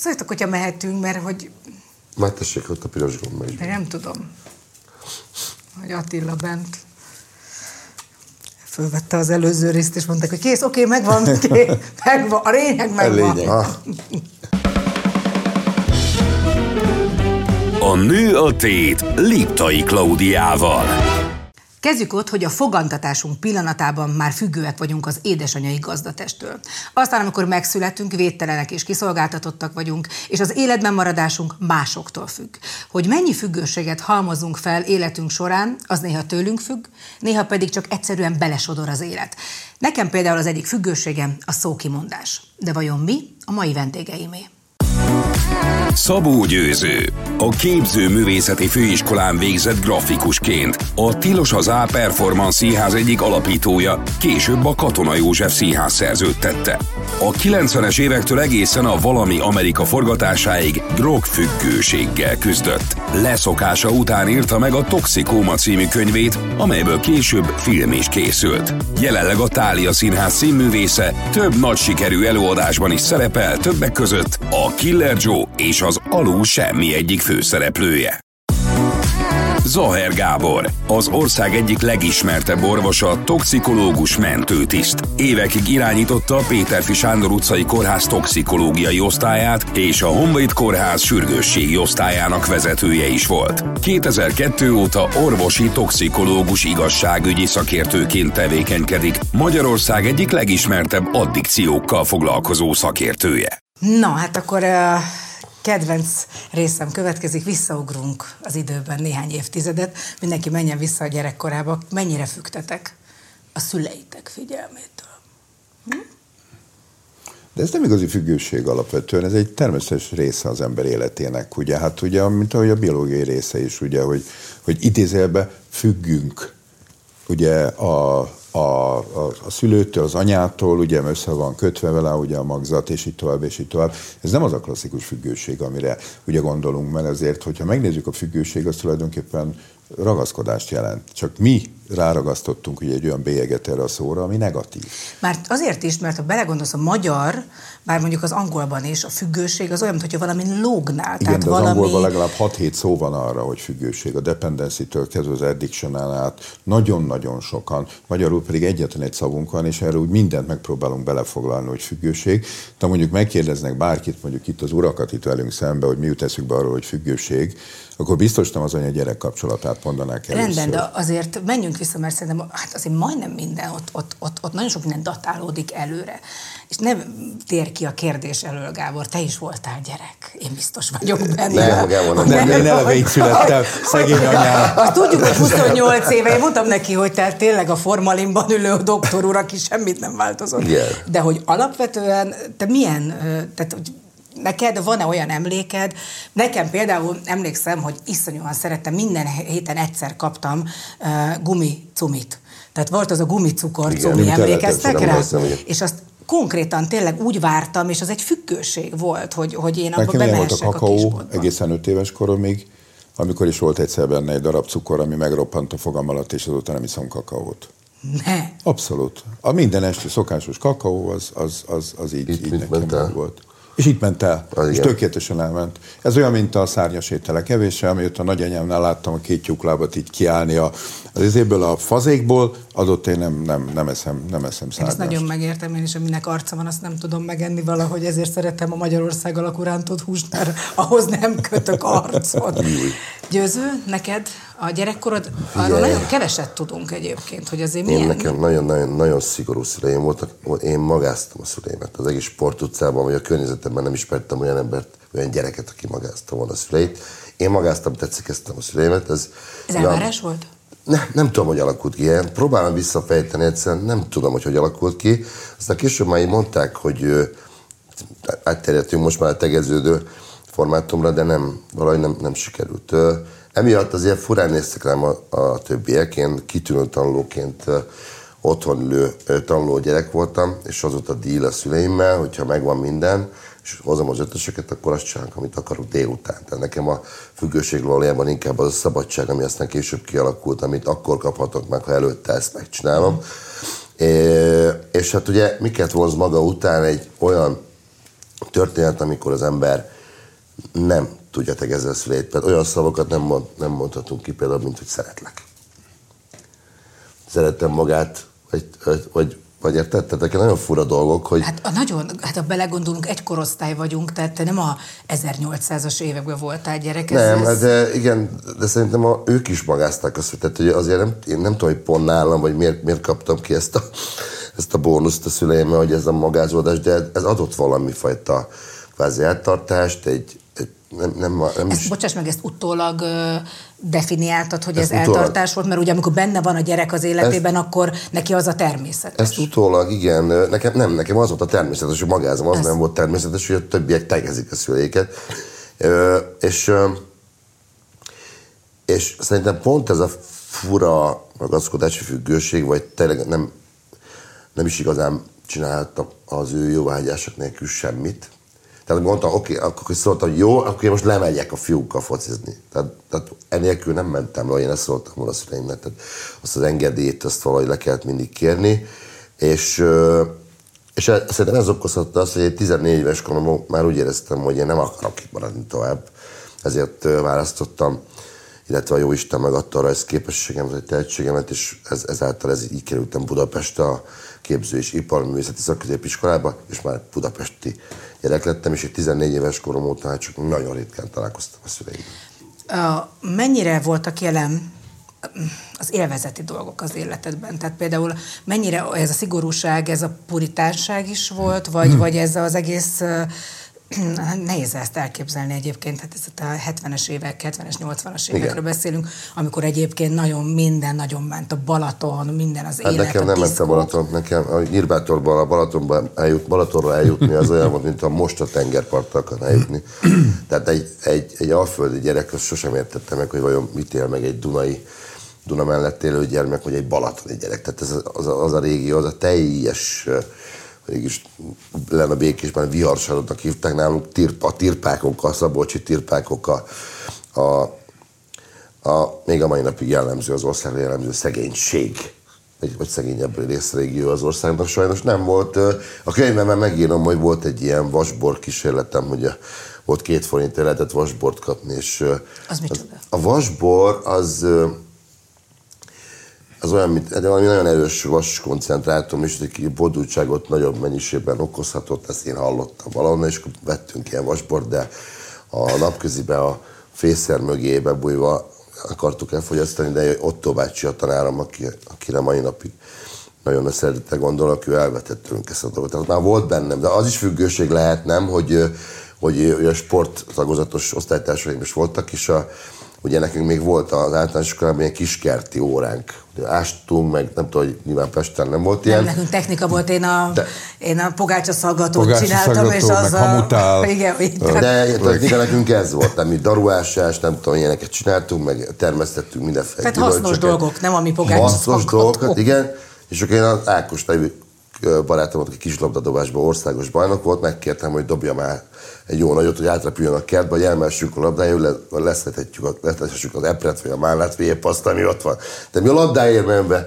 Szóljatok, hogyha mehetünk, mert hogy... Már tessék, ott a piros gomba is. De nem tudom, hogy Attila bent fölvette az előző részt, és mondták, hogy kész, oké, megvan, oké, megvan, a lényeg megvan. lényeg. Ah. A nő a tét Liptai Klaudiával. Kezdjük ott, hogy a fogantatásunk pillanatában már függőek vagyunk az édesanyai gazdatestől. Aztán, amikor megszületünk, védtelenek és kiszolgáltatottak vagyunk, és az életben maradásunk másoktól függ. Hogy mennyi függőséget halmozunk fel életünk során, az néha tőlünk függ, néha pedig csak egyszerűen belesodor az élet. Nekem például az egyik függőségem a szókimondás. De vajon mi a mai vendégeimé? Szabó Győző. A képző művészeti főiskolán végzett grafikusként. A Tilos az A Performance Színház egyik alapítója, később a Katona József Színház szerződtette. A 90-es évektől egészen a Valami Amerika forgatásáig drogfüggőséggel küzdött. Leszokása után írta meg a Toxikóma című könyvét, amelyből később film is készült. Jelenleg a Tália Színház színművésze több nagy sikerű előadásban is szerepel, többek között a Killer Joe és az Alul semmi egyik főszereplője. Zaher Gábor, az ország egyik legismertebb orvosa, toxikológus mentőtiszt. Évekig irányította a Péterfi Sándor utcai kórház toxikológiai osztályát, és a Honvéd kórház sürgősségi osztályának vezetője is volt. 2002 óta orvosi toxikológus igazságügyi szakértőként tevékenykedik, Magyarország egyik legismertebb addikciókkal foglalkozó szakértője. Na, hát akkor uh, kedvenc részem következik, visszaugrunk az időben néhány évtizedet, mindenki menjen vissza a gyerekkorába. Mennyire fügtetek a szüleitek figyelmétől? Hm? De ez nem igazi függőség alapvetően, ez egy természetes része az ember életének, ugye, hát ugye, mint ahogy a biológiai része is, ugye, hogy, hogy idézélbe függünk, ugye a, a, a, a szülőtől, az anyától, ugye össze van kötve vele ugye a magzat, és így tovább, és így tovább. Ez nem az a klasszikus függőség, amire ugye gondolunk, mert azért, hogyha megnézzük a függőség, az tulajdonképpen ragaszkodást jelent. Csak mi ráragasztottunk ugye egy olyan bélyeget erre a szóra, ami negatív. Már azért is, mert ha belegondolsz, a magyar, bár mondjuk az angolban is, a függőség az olyan, mintha valami lógnál. Igen, tehát de az valami... angolban legalább 6-7 szó van arra, hogy függőség. A dependency-től kezdve az addiction át nagyon-nagyon sokan. Magyarul pedig egyetlen egy szavunk van, és erre úgy mindent megpróbálunk belefoglalni, hogy függőség. De mondjuk megkérdeznek bárkit, mondjuk itt az urakat itt velünk szembe, hogy mi jut eszükbe arról, hogy függőség, akkor biztos nem az anya-gyerek kapcsolatát mondanák el. Rendben, de azért menjünk vissza, mert szerintem hát azért majdnem minden, ott, ott, ott, ott nagyon sok minden datálódik előre. És nem tér ki a kérdés elől, Gábor, te is voltál gyerek. Én biztos vagyok benne. Nem, Gábor, nem. Nem, én eleve így születtem, szegény anyám. Azt tudjuk, hogy 28 éve. Én mondtam neki, hogy te tényleg a formalinban ülő doktor úr, aki semmit nem változott. Igen. De hogy alapvetően te milyen, tehát hogy Neked van-e olyan emléked? Nekem például emlékszem, hogy iszonyúan szerettem, minden héten egyszer kaptam uh, gumicumit. Tehát volt az a gumicukor Igen, cumi, emlékeztek rá? igen. És azt konkrétan tényleg úgy vártam, és az egy függőség volt, hogy, hogy én abba volt a bemehessek a, kakaó kisboltba. egészen 5 éves koromig, amikor is volt egyszer benne egy darab cukor, ami megroppant a fogam alatt, és azóta nem iszom kakaót. Ne. Abszolút. A minden esti szokásos kakaó az, az, az, az így, Itt így nekem volt. És itt ment el. Az és igen. tökéletesen elment. Ez olyan, mint a szárnyas ételek evése, amit a nagyanyámnál láttam a két tyúklábat így kiállni a, az izéből a fazékból, adott én nem, nem, nem eszem, nem eszem Én szárnyast. ezt nagyon megértem, én is, aminek arca van, azt nem tudom megenni valahogy, ezért szeretem a Magyarország alakú rántott húst, mert ahhoz nem kötök arcot. Győző, neked a gyerekkorod, arról nagyon keveset tudunk egyébként, hogy azért Én milyen... nekem nagyon-nagyon nagyon szigorú szüleim voltak, én magáztam a szüleimet. Az egész sport utcában, vagy a környezetemben nem ismertem olyan embert, olyan gyereket, aki magázta volna a szüleit. Én magáztam, tetszik a szüleimet. Ez, Ez elvárás volt? Nem, nem tudom, hogy alakult ki. Én próbálom visszafejteni, egyszerűen nem tudom, hogy hogy alakult ki. Aztán később már így mondták, hogy átterjedtünk most már a tegeződő formátumra, de nem, valahogy nem, nem sikerült. Emiatt azért furán néztek rám a, a többiek. Én kitűnő tanulóként ö, otthon ülő ö, tanuló gyerek voltam, és az volt a deal a szüleimmel, hogyha megvan minden, és hozom az ötösöket, akkor azt csinálok, amit akarok délután. Tehát nekem a függőség valójában inkább az a szabadság, ami aztán később kialakult, amit akkor kaphatok meg, ha előtte ezt megcsinálom. É, és hát ugye miket vonz maga után egy olyan történet, amikor az ember nem tudja tegezni a szüleit. Például olyan szavakat nem, mond, nem mondhatunk ki például, mint hogy szeretlek. Szeretem magát, vagy, vagy, vagy érted? Tehát nagyon fura dolgok, hogy... Hát a nagyon, hát ha belegondolunk, egy korosztály vagyunk, tehát te nem a 1800-as években voltál gyerek. Ez, nem, ez... de igen, de szerintem a, ők is magázták azt, tehát hogy azért nem, én nem tudom, hogy pont nálam, vagy miért, miért kaptam ki ezt a, ezt a bónuszt a szüleim, hogy ez a magázódás, de ez adott valami fajta kvázi eltartást, egy, nem, nem, nem ezt, is... Bocsáss meg, ezt utólag uh, definiáltad, hogy ezt ez utólag... eltartás volt, mert ugye amikor benne van a gyerek az életében, ezt, akkor neki az a természetes. Ezt utólag, igen. Nekem nem, nekem az volt a természetes, hogy magázom, az ezt... nem volt természetes, hogy a többiek tegezik a szüleiket. Uh, és, és szerintem pont ez a fura ragaszkodási függőség, vagy tényleg nem, nem is igazán csináltam az ő jóvágyások nélkül semmit, tehát mondtam, oké, okay, akkor szóltam, hogy jó, akkor én most lemegyek a fiúkkal focizni. Tehát, tehát enélkül nem mentem le, én ezt szóltam volna a szüleimnek. Tehát azt az engedélyt, azt valahogy le kellett mindig kérni. És, és e, szerintem ez okozhatta azt, hogy egy 14 éves koromban már úgy éreztem, hogy én nem akarok itt maradni tovább. Ezért választottam, illetve a jó Isten megadta a rajz képességemet, vagy tehetségemet, és ez, ezáltal ez így kerültem Budapestre képző és iparművészeti szakközépiskolába, és már budapesti gyerek lettem, és egy 14 éves korom óta hát csak nagyon ritkán találkoztam a szüleimmel. Mennyire voltak jelen az élvezeti dolgok az életedben? Tehát például mennyire ez a szigorúság, ez a puritánság is volt, vagy, hmm. vagy ez az egész Nehéz ezt elképzelni egyébként, hát ez a 70-es évek, 70-es, 80-as évekről Igen. beszélünk, amikor egyébként nagyon minden nagyon ment, a Balaton, minden az hát élet, nekem nem ment a Balaton, nekem a Nyírbátorban a Balatonba eljut, Balatonra eljutni az olyan volt, mint a most a tengerparttal akar eljutni. Tehát egy, egy, egy alföldi gyerek, azt sosem értette meg, hogy vajon mit él meg egy Dunai Duna mellett élő gyermek, vagy egy balatoni gyerek. Tehát ez az, a, az a régió, az a teljes mégis lenne békésben viharsarodnak hívták nálunk tirp, a tirpákok, a szabolcsi tirpákok, a, a, még a mai napig jellemző az ország jellemző szegénység. Egy, vagy szegényebb részrégió az országnak. Sajnos nem volt. A könyvemben megírom, hogy volt egy ilyen vasbor kísérletem, hogy a, volt két forint lehetett vasbort kapni, és az, az a vasbor az az olyan, mint egy valami nagyon erős vas koncentrátum, és egy bodultságot nagyobb mennyiségben okozhatott, ezt én hallottam valahonnan, és akkor vettünk ilyen vasbort, de a napközibe a fészer mögé bebújva akartuk elfogyasztani, de Otto bácsi a tanárom, aki, akire mai napig nagyon a szeretettel gondolok, ő elvetett tőlünk ezt a dolgot. Tehát már volt bennem, de az is függőség lehet, nem, hogy, hogy, hogy a sporttagozatos osztálytársaim is voltak, és a, ugye nekünk még volt az általános iskolában ilyen kiskerti óránk. Ástunk, meg nem tudom, hogy nyilván Pesten nem volt ilyen. Nem, nekünk technika volt, én a, de, én a pogácsa szaggatót csináltam, és az a... Hamutál. Igen, de technika nekünk ez volt, nem mi daruásás, nem tudom, ilyeneket csináltunk, meg termesztettünk mindenféle. Tehát hasznos dolgok, nem ami pogácsa Hasznos dolgokat, igen. És akkor én az Ákos nevű barátom, aki kislabdadobásban országos bajnok volt, megkértem, hogy dobja már egy jó nagyot, hogy átrepüljön a kertbe, hogy elmessük a labdájára, leszhetjük, leszhetjük az epret, vagy a mállát, vagy épp azt, ami ott van. De mi a labdáért menve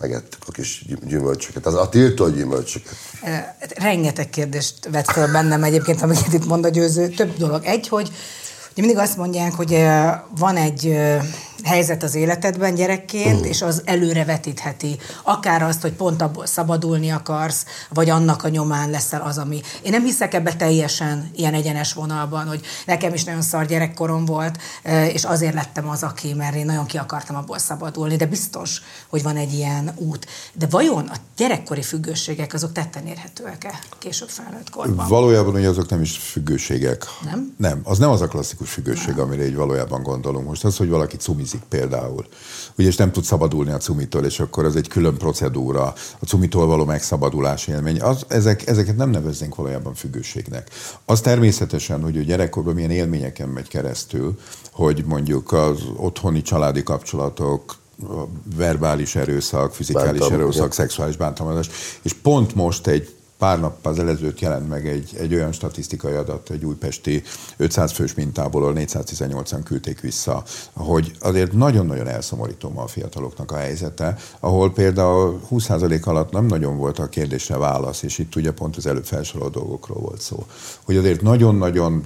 megettük a kis gyümölcsöket, az a tiltó gyümölcsöket. Rengeteg kérdést vett fel bennem egyébként, amiket itt mond a győző. Több dolog. Egy, hogy mindig azt mondják, hogy van egy helyzet az életedben gyerekként, uh. és az előre vetítheti. Akár azt, hogy pont abból szabadulni akarsz, vagy annak a nyomán leszel az, ami... Én nem hiszek ebbe teljesen ilyen egyenes vonalban, hogy nekem is nagyon szar gyerekkorom volt, és azért lettem az, aki, mert én nagyon ki akartam abból szabadulni, de biztos, hogy van egy ilyen út. De vajon a gyerekkori függőségek azok tetten érhetőek-e később felnőtt korban? Valójában hogy azok nem is függőségek. Nem? Nem. Az nem az a klasszikus függőség, nem. amire így valójában gondolunk. Most az, hogy valaki cumizik, cumizik például. Ugye, és nem tud szabadulni a cumitól, és akkor ez egy külön procedúra, a cumitól való megszabadulás élmény. Az, ezek, ezeket nem neveznénk valójában függőségnek. Az természetesen, hogy a gyerekkorban milyen élményeken megy keresztül, hogy mondjuk az otthoni családi kapcsolatok, verbális erőszak, fizikális Bántam, erőszak, igen. szexuális bántalmazás, és pont most egy pár nap az előzőt jelent meg egy, egy olyan statisztikai adat, egy újpesti 500 fős mintából, ahol 418-an küldték vissza, hogy azért nagyon-nagyon elszomorító ma a fiataloknak a helyzete, ahol például 20% alatt nem nagyon volt a kérdésre válasz, és itt ugye pont az előbb felsorolt dolgokról volt szó. Hogy azért nagyon-nagyon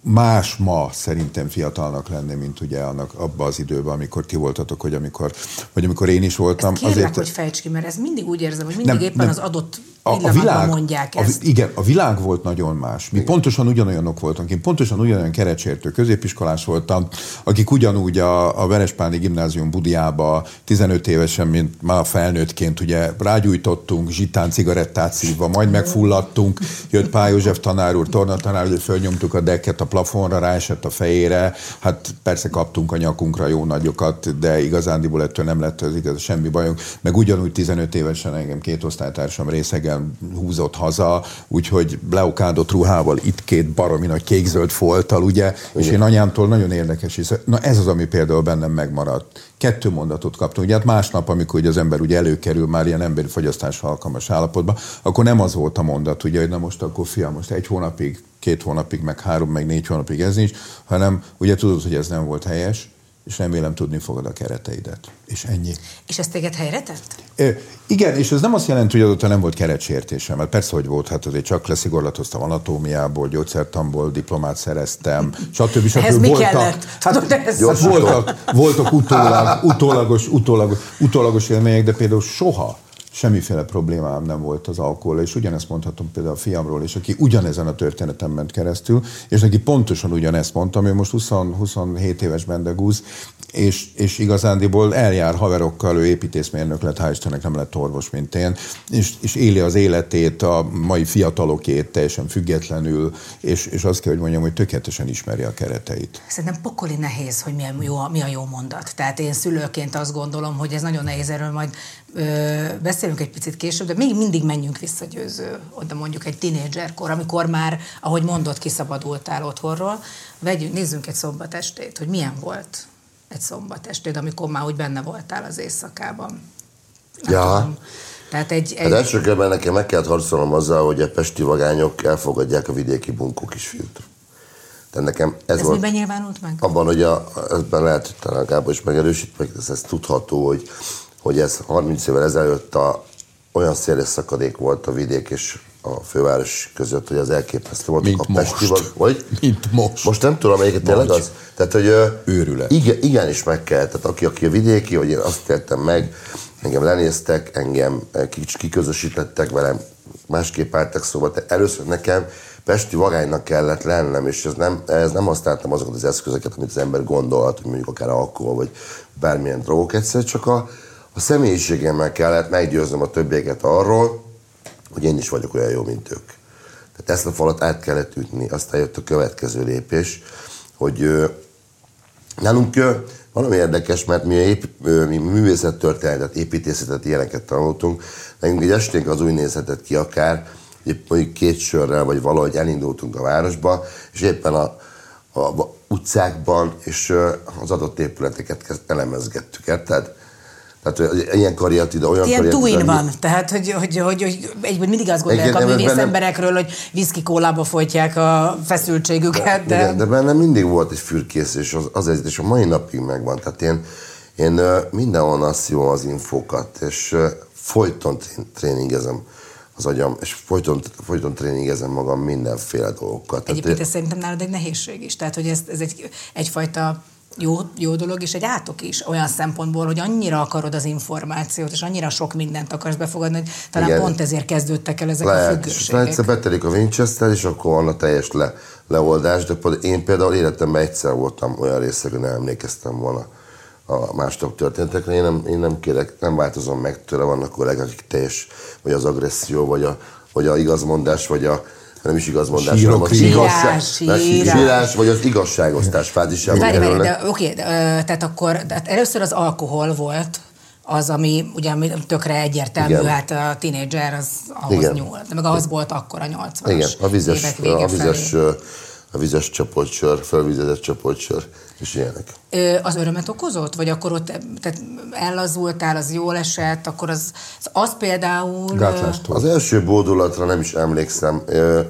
más ma szerintem fiatalnak lenni, mint ugye annak abban az időben, amikor ti voltatok, hogy amikor, vagy amikor én is voltam. Ezt kérlek, azért, hogy fejts ki, mert ez mindig úgy érzem, hogy mindig nem, éppen nem, az adott a, a világ, mondják ezt. A, igen, a világ volt nagyon más. Mi igen. pontosan ugyanolyanok voltunk. Én pontosan ugyanolyan kerecsértő középiskolás voltam, akik ugyanúgy a, a Verespáni Gimnázium Budiába 15 évesen, mint már felnőttként ugye rágyújtottunk, zsitán cigarettát szívva, majd megfulladtunk, jött Pál József tanár úr, torna tanár, hogy fölnyomtuk a dekket a plafonra, ráesett a fejére, hát persze kaptunk a nyakunkra jó nagyokat, de igazándiból ettől nem lett az igaz, semmi bajunk. Meg ugyanúgy 15 évesen engem két osztálytársam részegen reggel húzott haza, úgyhogy leokádott ruhával, itt két baromi nagy kékzöld folttal, ugye, és én anyámtól nagyon érdekes, és na ez az, ami például bennem megmaradt. Kettő mondatot kaptam. Ugye hát másnap, amikor ugye az ember ugye előkerül már ilyen emberi fogyasztásra alkalmas állapotba, akkor nem az volt a mondat, ugye, hogy na most akkor fiam, most egy hónapig, két hónapig, meg három, meg négy hónapig ez nincs, hanem ugye tudod, hogy ez nem volt helyes, és remélem tudni fogod a kereteidet. És ennyi. És ez téged helyre tett? É, igen, és ez nem azt jelenti, hogy azóta nem volt keretsértésem, mert persze, hogy volt, hát azért csak leszigorlatoztam anatómiából, gyógyszertamból, diplomát szereztem, stb. stb. Ez mi voltak, kellett? Hát, ez hát voltak, voltak utólag, utólagos, utólagos, utólagos élmények, de például soha semmiféle problémám nem volt az alkohol, és ugyanezt mondhatom például a fiamról, és aki ugyanezen a történeten ment keresztül, és neki pontosan ugyanezt mondtam, ő most 20, 27 éves bendegúz, és, és igazándiból eljár haverokkal, ő építészmérnök lett, hál' Istennek nem lett orvos, mint én, és, és éli az életét, a mai fiatalokét teljesen függetlenül, és, és azt kell, hogy mondjam, hogy tökéletesen ismeri a kereteit. Szerintem pokoli nehéz, hogy mi a jó, mi a jó mondat. Tehát én szülőként azt gondolom, hogy ez nagyon nehéz, erről majd ö, beszélünk egy picit később, de még mindig menjünk visszagyőző, oda mondjuk egy tinédzserkor, amikor már, ahogy mondott, kiszabadultál otthonról. Vegyünk, nézzünk egy szombatestét, hogy milyen volt egy szombatestéd, amikor már úgy benne voltál az éjszakában. ja. Tudom. Tehát egy, egy... Hát első körben nekem meg kellett harcolnom azzal, hogy a pesti vagányok elfogadják a vidéki bunkó kisfiút. Tehát nekem ez, ez volt, miben nyilvánult meg? Abban, hogy a, ebben lehet, hogy talán Gábor is megerősít, meg ez, ez tudható, hogy, hogy ez 30 évvel ezelőtt a, olyan széles szakadék volt a vidék és a főváros között, hogy az elképesztő volt. Mint a most. Pesti, vagy? Mint most. Most nem tudom, melyiket tényleg az. Tehát, hogy Őrület. Igen, igenis meg kell. Tehát aki, aki a vidéki, hogy én azt tettem meg, engem lenéztek, engem kiközösítettek velem, másképp álltak szóba. Tehát először nekem Pesti vagánynak kellett lennem, és ez nem, ez nem használtam azokat az eszközöket, amit az ember gondolhat, hogy mondjuk akár alkohol, vagy bármilyen drogok, egyszer csak a, a személyiségemmel kellett meggyőznöm a többieket arról, hogy én is vagyok olyan jó, mint ők. Tehát ezt a falat át kellett ütni, aztán jött a következő lépés, hogy nálunk valami érdekes, mert mi, ép, mi művészettörténetet, építészetet, ilyeneket tanultunk, nekünk egy esténk az úgy nézhetett ki akár, hogy mondjuk két sörrel, vagy valahogy elindultunk a városba, és éppen a, a utcákban és az adott épületeket elemezgettük, érted? Tehát ilyen kariatida, olyan Ilyen túin van, tehát hogy, hogy, hogy, hogy egyben mindig azt gondolják a művész emberekről, hogy viszki kólába folytják a feszültségüket. De... Igen, de bennem mindig volt egy fürkész, és az, az és a mai napig megvan. Tehát én, én mindenhonnan szívom az infókat, és folyton tréningezem az agyam, és folyton, folyton tréningezem magam mindenféle dolgokat. Egyébként ez szerintem nálad egy nehézség is, tehát hogy ez, ez egy, egyfajta jó, jó dolog, és egy átok is olyan szempontból, hogy annyira akarod az információt, és annyira sok mindent akarsz befogadni, hogy talán Igen. pont ezért kezdődtek el ezek Lehet, a függőségek. És betelik a Winchester, és akkor van a teljes le, leoldás, de én például életemben egyszer voltam olyan részekre, nem emlékeztem volna a mások történtekre. Én nem, én nem kérek, nem változom meg tőle, vannak kollégák, akik teljes, vagy az agresszió, vagy a, vagy a igazmondás, vagy a, nem is igazmondás, hanem az igazság, sírás, vagy az igazságosztás fázisában Várj, várj, de oké, de, tehát akkor tehát először az alkohol volt, az, ami ugye tökre egyértelmű, Igen. hát a tínédzser az ahhoz Igen. nyúl, de meg az volt akkor a 80-as Igen, a vizes, a vizes a vizes csapott sör, fölvizezett csapott sör, és ilyenek. Ö, Az örömet okozott? Vagy akkor ott tehát ellazultál, az jól esett, akkor az, az, az például... Gátlástól. Az első bódulatra nem is emlékszem. Ö,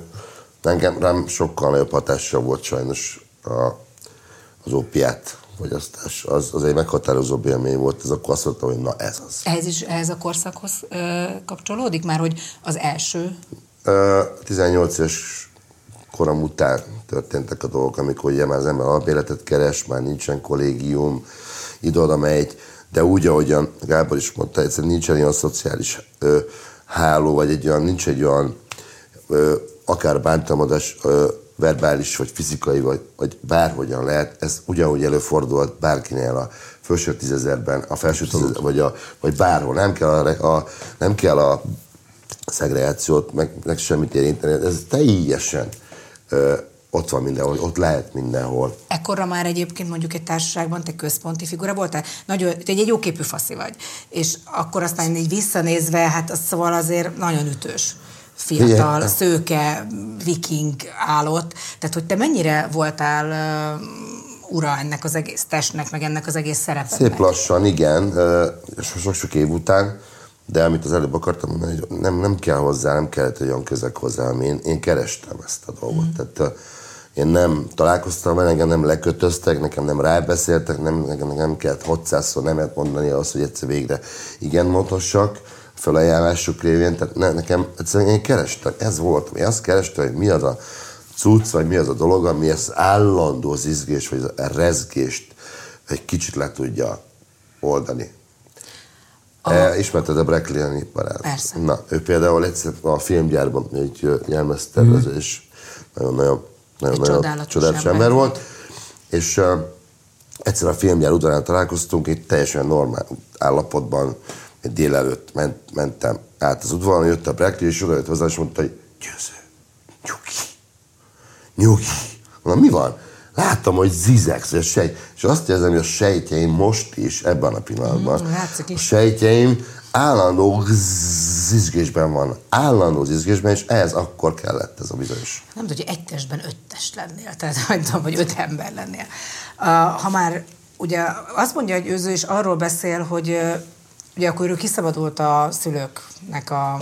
Engem rám sokkal nagyobb hatással volt sajnos a, az opiát fogyasztás. Az, az egy meghatározó élmény volt, ez akkor azt mondtam, hogy na ez az. Ehhez is, ehhez a korszakhoz ö, kapcsolódik már, hogy az első Ö, 18 éves korom után történtek a dolgok, amikor ugye már az ember albéletet keres, már nincsen kollégium, ide-oda megy, de úgy, ahogyan Gábor is mondta, egyszerűen nincsen olyan szociális ö, háló, vagy egy olyan, nincs egy olyan ö, akár bántalmazás, ö, verbális, vagy fizikai, vagy, vagy bárhogyan lehet, ez ugyanúgy előfordulhat bárkinél a felső tízezerben, a felső tízezer, vagy, a, vagy bárhol. Nem kell a, a, nem kell a szegregációt, meg, meg semmit érinteni. Ez teljesen ott van mindenhol, ott lehet mindenhol. Ekkorra már egyébként mondjuk egy társaságban te központi figura voltál, nagyon, te egy, jóképű faszi vagy, és akkor aztán így visszanézve, hát az szóval azért nagyon ütős fiatal, Igen. szőke, viking állott. Tehát, hogy te mennyire voltál uh, ura ennek az egész testnek, meg ennek az egész szerepednek? Szép lassan, igen, sok-sok év után, de amit az előbb akartam mondani, hogy nem, nem kell hozzá, nem kellett olyan közeg hozzá, én, én kerestem ezt a dolgot. Mm. Tehát én nem találkoztam vele, engem nem lekötöztek, nekem nem rábeszéltek, nem, nekem nem kellett 600 nem lehet mondani azt, hogy egyszer végre igen mondhassak felajánlásuk révén, tehát ne, nekem egyszerűen én kerestem, ez volt, én azt kerestem, hogy mi az a cucc, vagy mi az a dolog, ami ezt állandó az izgés, vagy a rezgést egy kicsit le tudja oldani. E, ismerted a Breckley barát? Persze. Na, ő például egyszer a filmgyárban egy jelmeztervező, és nagyon-nagyon nagyon, nagyon csodálatos csodálatos ember volt, és uh, egyszer a filmgyár után találkoztunk, egy teljesen normál állapotban, egy délelőtt ment, mentem át az udvaron, jött a Breckley, és oda jött hozzá, és mondta, hogy győző, nyugi, nyugi. Mondom, mi van? Láttam, hogy zizegsz, a sejt. És azt érzem, hogy a sejtjeim most is, ebben a pillanatban, Mm, a sejtjeim állandó zizgésben van. Állandó zizgésben, és ez akkor kellett ez a bizonyos. Nem hogy egy testben öt test lennél, tehát nem tudom, hogy öt ember lennél. Ha már ugye azt mondja, hogy őző is arról beszél, hogy ugye akkor ő kiszabadult a szülőknek a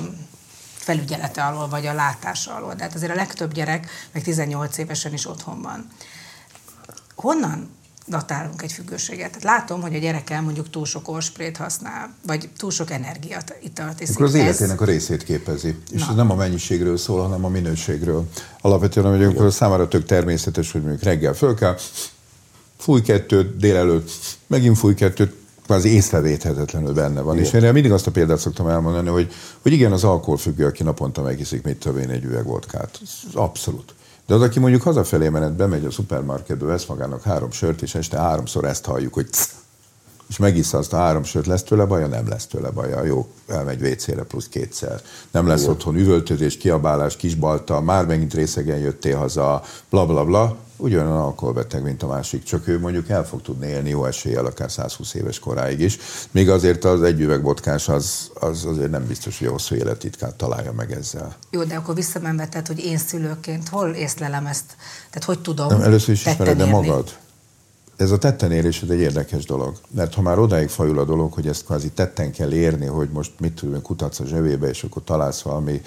felügyelete alól, vagy a látása alól. De hát azért a legtöbb gyerek, meg 18 évesen is otthon van. Honnan datálunk egy függőséget? Tehát látom, hogy a gyerekem mondjuk túl sok orsprét használ, vagy túl sok energiát italt iszik. Akkor az Ez- életének a részét képezi. És Na. ez nem a mennyiségről szól, hanem a minőségről. Alapvetően, hogy amikor számára tök természetes, hogy mondjuk reggel föl kell, fúj kettőt, délelőtt megint fúj kettőt, az észrevéthetetlenül benne van. És én mindig azt a példát szoktam elmondani, hogy, hogy igen, az alkoholfüggő, aki naponta megiszik, mit tudom én, egy üveg vodkát. Abszolút. De az, aki mondjuk hazafelé menet bemegy a szupermarketbe, vesz magának három sört, és este háromszor ezt halljuk, hogy cs, és megissza azt a három sört, lesz tőle baja? Nem lesz tőle baja. Jó, elmegy WC-re plusz kétszer. Nem lesz otthon üvöltözés, kiabálás, kisbalta, már megint részegen jöttél haza, bla bla bla. Ugyanolyan alkoholbeteg, mint a másik, csak ő mondjuk el fog tudni élni jó eséllyel akár 120 éves koráig is. Még azért az egy üveg vodkás az, az azért nem biztos, hogy a hosszú élettitkát találja meg ezzel. Jó, de akkor visszamenve, tehát, hogy én szülőként hol észlelem ezt? Tehát hogy tudom Nem, először is ismered de érni? magad. Ez a tetten érés ez egy érdekes dolog. Mert ha már odáig fajul a dolog, hogy ezt kvázi tetten kell érni, hogy most mit tudom, kutatsz a zsebébe, és akkor találsz valami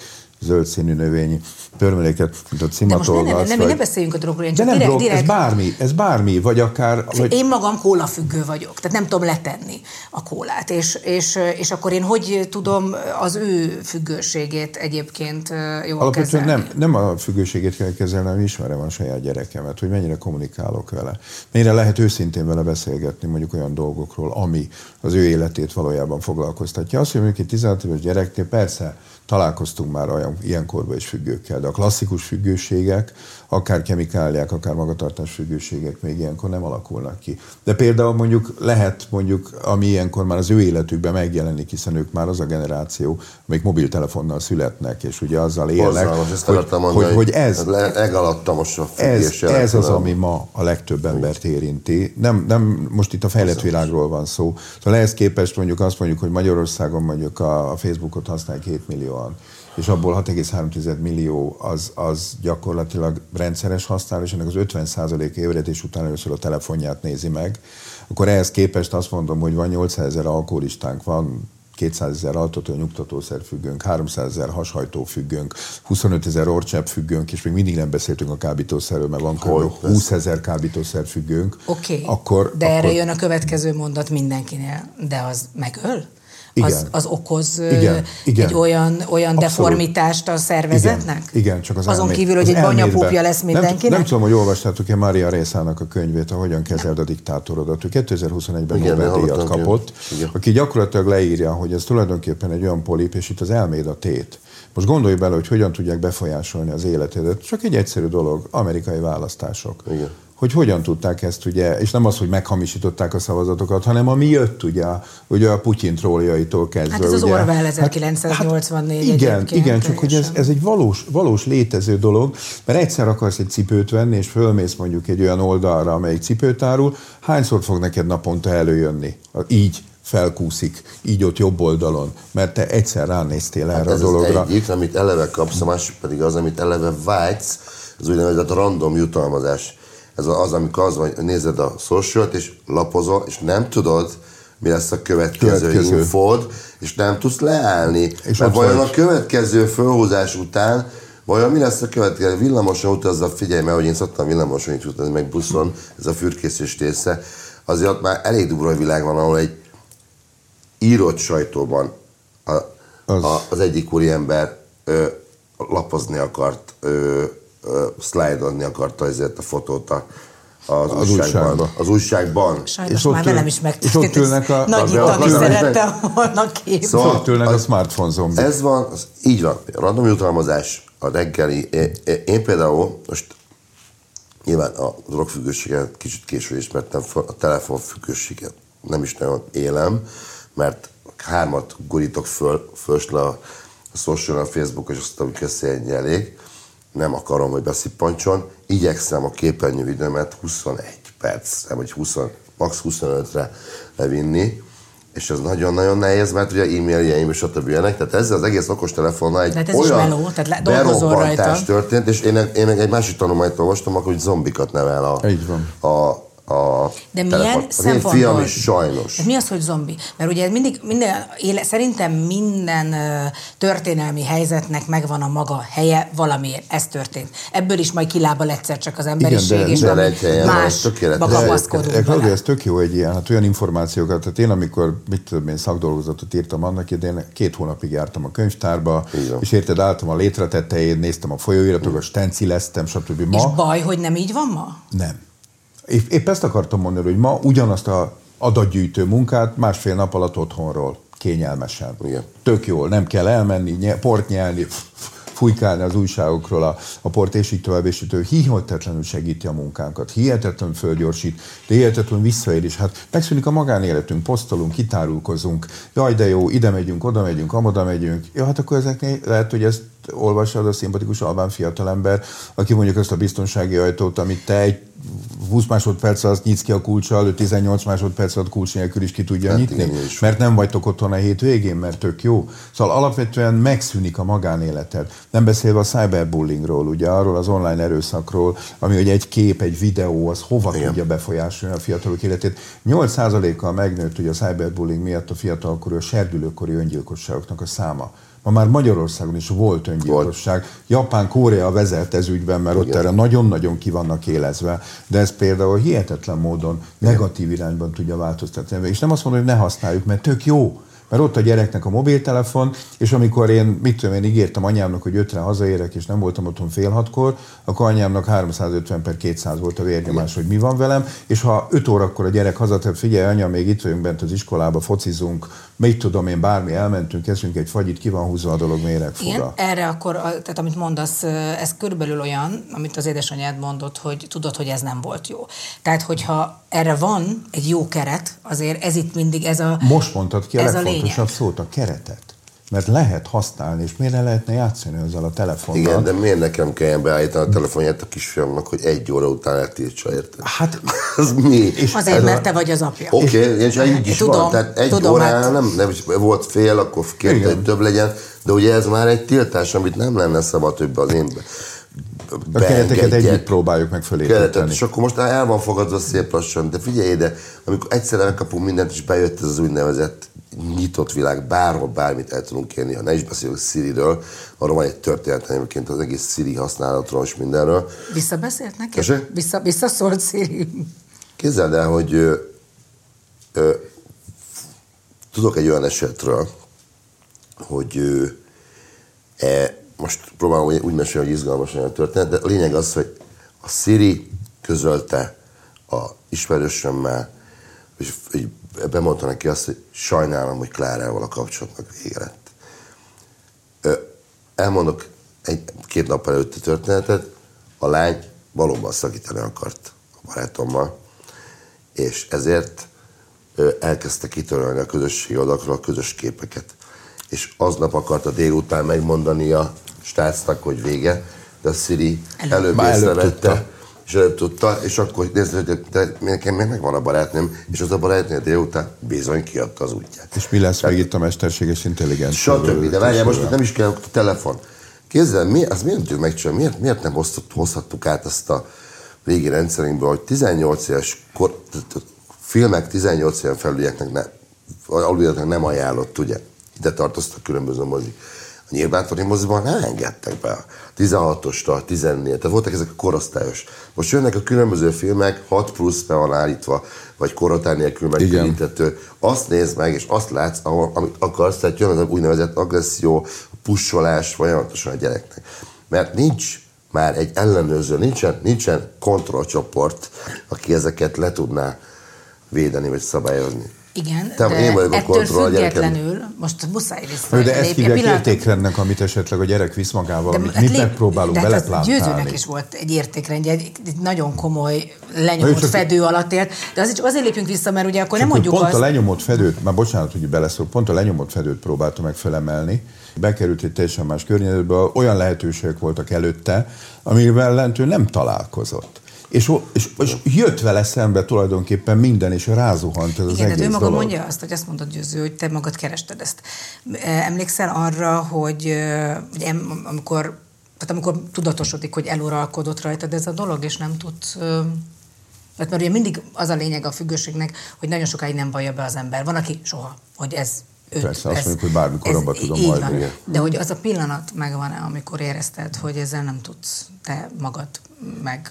zöld színű növényi pörmeléket, mint a De most ne, ne, cimatolgatsz. ne, ne, vagy- ne beszéljünk a drogról, én De csak nem direkt, drog, direkt, ez bármi, ez bármi, vagy akár... Vagy... Én magam kólafüggő vagyok, tehát nem tudom letenni a kólát, és, és, és akkor én hogy tudom az ő függőségét egyébként jól Alapvetően kezelni? nem, nem a függőségét kell kezelni, hanem ismerem a saját gyerekemet, hogy mennyire kommunikálok vele. Mennyire lehet őszintén vele beszélgetni mondjuk olyan dolgokról, ami az ő életét valójában foglalkoztatja. Azt, hogy mondjuk egy 16 éves gyereknél persze találkoztunk már olyan, ilyen korban is függőkkel, de a klasszikus függőségek, akár kemikáliák, akár magatartás függőségek még ilyenkor nem alakulnak ki. De például mondjuk lehet mondjuk, ami ilyenkor már az ő életükben megjelenik, hiszen ők már az a generáció, amelyik mobiltelefonnal születnek, és ugye azzal élnek, Hozzá, most hogy, akartam mondani, hogy, hogy ez, le- Legalattomos a ez, ez az, ami ma a legtöbb embert érinti. Nem, nem most itt a fejlett világról van szó. Szóval ehhez képest mondjuk azt mondjuk, hogy Magyarországon mondjuk a, a Facebookot használják 7 millióan. És abból 6,3 millió az, az gyakorlatilag rendszeres használ, és ennek az 50% ébredés után először a telefonját nézi meg, akkor ehhez képest azt mondom, hogy van 800 ezer alkoholistánk, van 200 ezer altató nyugtatószer függőnk, 300 ezer hashajtó függőnk, 25 ezer orcsepp függőnk, és még mindig nem beszéltünk a kábítószerről, mert van kb. 20 ezer kábítószer függőnk. Oké, okay. akkor, de akkor... erre jön a következő mondat mindenkinél. De az megöl? Igen. Az, az okoz Igen, igen. egy olyan, olyan deformitást a szervezetnek? Igen, igen csak az Azon elmé... kívül, hogy az egy banyapupja elmédben. lesz nem, mindenkinek? nem tudom, hogy olvastátok-e Mária Részának a könyvét, a Hogyan kezeld a diktátorodat. Ő 2021-ben Igen, Nobel-díjat kapott, igen. aki gyakorlatilag leírja, hogy ez tulajdonképpen egy olyan polip, és itt az elméd a tét. Most gondolj bele, hogy hogyan tudják befolyásolni az életedet. Csak egy egyszerű dolog, amerikai választások. Igen. Hogy hogyan tudták ezt ugye, és nem az, hogy meghamisították a szavazatokat, hanem ami jött ugye, ugye a Putyin trolljaitól kezdve. Hát ez az ugye. Orwell 1984 igen, egyébként igen, csak hogy ez, ez egy valós, valós létező dolog, mert egyszer akarsz egy cipőt venni, és fölmész mondjuk egy olyan oldalra, amelyik cipőt árul, hányszor fog neked naponta előjönni? Így felkúszik, így ott jobb oldalon, mert te egyszer ránéztél erre Hát a ez dologra. az egyik, amit eleve kapsz, a másik pedig az, amit eleve vágysz, az úgynevezett random jutalmazás. Ez az, amikor az van, hogy nézed a social és lapozol, és nem tudod, mi lesz a következő, Következő. infód, és nem tudsz leállni. És Mert vajon a következő fölhúzás után, vajon mi lesz a következő? Villamoson utazza, figyelj, mert hogy én szoktam villamoson is utazni, meg buszon, ez a fürkészés része, azért ott már elég durva világ van, ahol egy írott sajtóban a, Az. az, a, az egyik úriember ö, lapozni akart, ö, ö, szlájdolni akarta ezért a fotót a, az, Az újságban. újságba. Az újságban. Sajnos És ott már ül- velem is és megtörtént. ott ülnek a- Nagy de Tani ott ülnek- szerette volna kép. Szóval- Ott ülnek a az- smartphone zombik. Ez van, az, így van. Random jutalmazás, a reggeli. Én, például most nyilván a drogfüggőséget kicsit később ismertem fel, a telefonfüggőséget nem is nagyon élem, mert hármat gurítok föl, fölst le a, a social, a Facebook, és azt, hogy köszi elég. Nem akarom, hogy beszippantson. Igyekszem a képernyő időmet 21 perc, vagy 20, max 25-re levinni, és ez nagyon-nagyon nehéz, mert ugye e-mailjeim és stb. ilyenek, tehát ezzel az egész okostelefonnal egy De hát ez is olyan meló, tehát berobbantás rajta. történt, és én, én egy másik tanulmányt olvastam, akkor hogy zombikat nevel a, Így van. a, a De milyen telefon. Az én szempontból? fiam is sajnos. De mi az, hogy zombi? Mert ugye mindig, minden, éle, szerintem minden történelmi helyzetnek megvan a maga helye valamiért. Ez történt. Ebből is majd kilábal egyszer csak az emberiség, de- és de valami egy helyen más bele. ez tök jó egy ilyen, hát olyan információkat, tehát én amikor, mit tudom én, szakdolgozatot írtam annak idején, két hónapig jártam a könyvtárba, van. és érted, álltam a létre tetején, néztem a folyóiratokat, stencileztem, stb. Ma És baj, hogy nem így van ma? nem. Épp, ezt akartam mondani, hogy ma ugyanazt a adatgyűjtő munkát másfél nap alatt otthonról, kényelmesen. Igen. Tök jól, nem kell elmenni, nye, port nyelni, fújkálni az újságokról a, a port, és így tovább, és így. Hihetetlenül segíti a munkánkat, hihetetlenül fölgyorsít, de hihetetlenül visszaér is. Hát megszűnik a magánéletünk, posztolunk, kitárulkozunk, jaj de jó, ide megyünk, oda megyünk, amoda megyünk. Ja, hát akkor ezeknél lehet, hogy ezt olvasod a szimpatikus albán fiatalember, aki mondjuk azt a biztonsági ajtót, amit te egy 20 másodperc alatt nyitsz ki a kulcsal, ő 18 másodperc alatt kulcs nélkül is ki tudja Hát nyitni, mert nem vagytok otthon a hétvégén, mert tök jó. Szóval alapvetően megszűnik a magánéleted. Nem beszélve a cyberbullyingról, ugye arról az online erőszakról, ami hogy egy kép, egy videó, az hova Igen. tudja befolyásolni a fiatalok életét. 8%-kal megnőtt ugye a cyberbullying miatt a fiatalkorú, a serdülőkori öngyilkosságoknak a száma. Ma már Magyarországon is volt öngyilkosság. Japán, Korea vezet ez ügyben, mert ott Igen. erre nagyon-nagyon ki vannak élezve, de ez például hihetetlen módon negatív irányban tudja változtatni. És nem azt mondom, hogy ne használjuk, mert tök jó. Mert ott a gyereknek a mobiltelefon, és amikor én, mit tudom én, ígértem anyámnak, hogy ötre hazaérek, és nem voltam otthon fél hatkor, akkor anyámnak 350 per 200 volt a vérnyomás, hogy mi van velem, és ha 5 órakor a gyerek hazatett, figyelj anya, még itt vagyunk bent az iskolába, focizunk, mit tudom én, bármi, elmentünk, eszünk egy fagyit, ki van húzva a dolog Igen, méregfura. erre akkor, tehát amit mondasz, ez körülbelül olyan, amit az édesanyád mondott, hogy tudod, hogy ez nem volt jó. Tehát, hogyha erre van egy jó keret, azért ez itt mindig ez a... Most mondtad ki a ez a legfontosabb lényeg. szót, a keretet. mert lehet használni, és miért ne lehetne játszani ezzel a telefonnal? Igen, de miért nekem kelljen beállítani a telefonját a kisfiamnak, hogy egy óra után eltiltsa, érted? Hát Az mi? És Azért, mert te vagy az apja. Oké, okay, és így is Tudom, van. Tehát egy tudom, órán hát- nem, nem, volt fél, akkor kérte, hogy több legyen, de ugye ez már egy tiltás, amit nem lenne szabad, hogy az én a kereteket együtt próbáljuk meg fölépíteni. és akkor most el van fogadva szép lassan, de figyelj ide, amikor egyszerre megkapunk mindent, és bejött ez az úgynevezett nyitott világ, bárhol bármit el tudunk érni, ha ne is beszélünk Siri-ről, arról van egy történet egyébként az egész Siri használatról és mindenről. Visszabeszélt neki? Tessék? Vissza, visszaszólt Sziri. Képzeld el, hogy ö, ö, tudok egy olyan esetről, hogy ö, e, most próbálom úgy mesélni, hogy izgalmas olyan történet, de a lényeg az, hogy a Siri közölte a ismerősömmel, és hogy bemondta neki azt, hogy sajnálom, hogy Klárával a kapcsolatnak vége lett. Elmondok egy, két nap előtt a történetet, a lány valóban szakítani akart a barátommal, és ezért elkezdte kitörölni a közösségi oldalakról a közös képeket. És aznap akarta délután megmondani a stácnak, hogy vége, de a Siri előbb előbb észrevette. És előbb tudta, és akkor nézd, hogy de nekem még megvan a barátnőm, és az a barátnő délután bizony kiadta az útját. És mi lesz még itt a mesterséges intelligencia? Stb. De várjál, most nem is kell a telefon. Képzeld, mi, azt miért nem tudjuk megcsinálni? Miért, miért nem hoztuk, hozhattuk át ezt a régi rendszerünkből, hogy 18 éves kor, filmek 18 éven felülieknek ne, aluljának nem ajánlott, ugye? Ide tartoztak különböző mozik. A nyilvántartani moziban nem engedtek be a 16-ostól, 14 tehát voltak ezek a korosztályos. Most jönnek a különböző filmek, 6 plusz be van állítva, vagy korhatár nélkül megkülítető. Azt nézd meg, és azt látsz, ahol, amit akarsz, tehát jön az úgynevezett agresszió, pusolás folyamatosan a gyereknek. Mert nincs már egy ellenőrző, nincsen, nincsen kontrollcsoport, aki ezeket le tudná védeni vagy szabályozni. Igen, Te- de én vagyok ettől kontroll függetlenül, most muszáj vissza. de ezt hívják Pillanat- értékrendnek, amit esetleg a gyerek visz magával, amit hát mi lép- megpróbálunk de hát az beleplántálni. Győzőnek is volt egy értékrendje, egy, egy nagyon komoly lenyomott csak- fedő alatt élt, de azért, azért lépünk vissza, mert ugye akkor nem mondjuk pont azt, a lenyomott fedőt, már bocsánat, hogy beleszól, pont a lenyomott fedőt próbálta meg felemelni, bekerült egy teljesen más környezetbe, olyan lehetőségek voltak előtte, amivel lentő nem találkozott. És, és, és jött vele szembe tulajdonképpen minden, és rázuhant ez az Igen, de egész ő maga dolog. mondja azt, hogy azt mondod Győző, hogy te magad kerested ezt. Emlékszel arra, hogy, em, amikor, tehát amikor tudatosodik, hogy eluralkodott rajtad ez a dolog, és nem tudsz... eh, Mert, mert ugye mindig az a lényeg a függőségnek, hogy nagyon sokáig nem vallja be az ember. Van, aki soha, hogy ez őt, Persze, azt ez, mondjuk, hogy bármikor abba tudom így majd, van. igen. De hogy az a pillanat megvan-e, amikor érezted, hogy ezzel nem tudsz te magad meg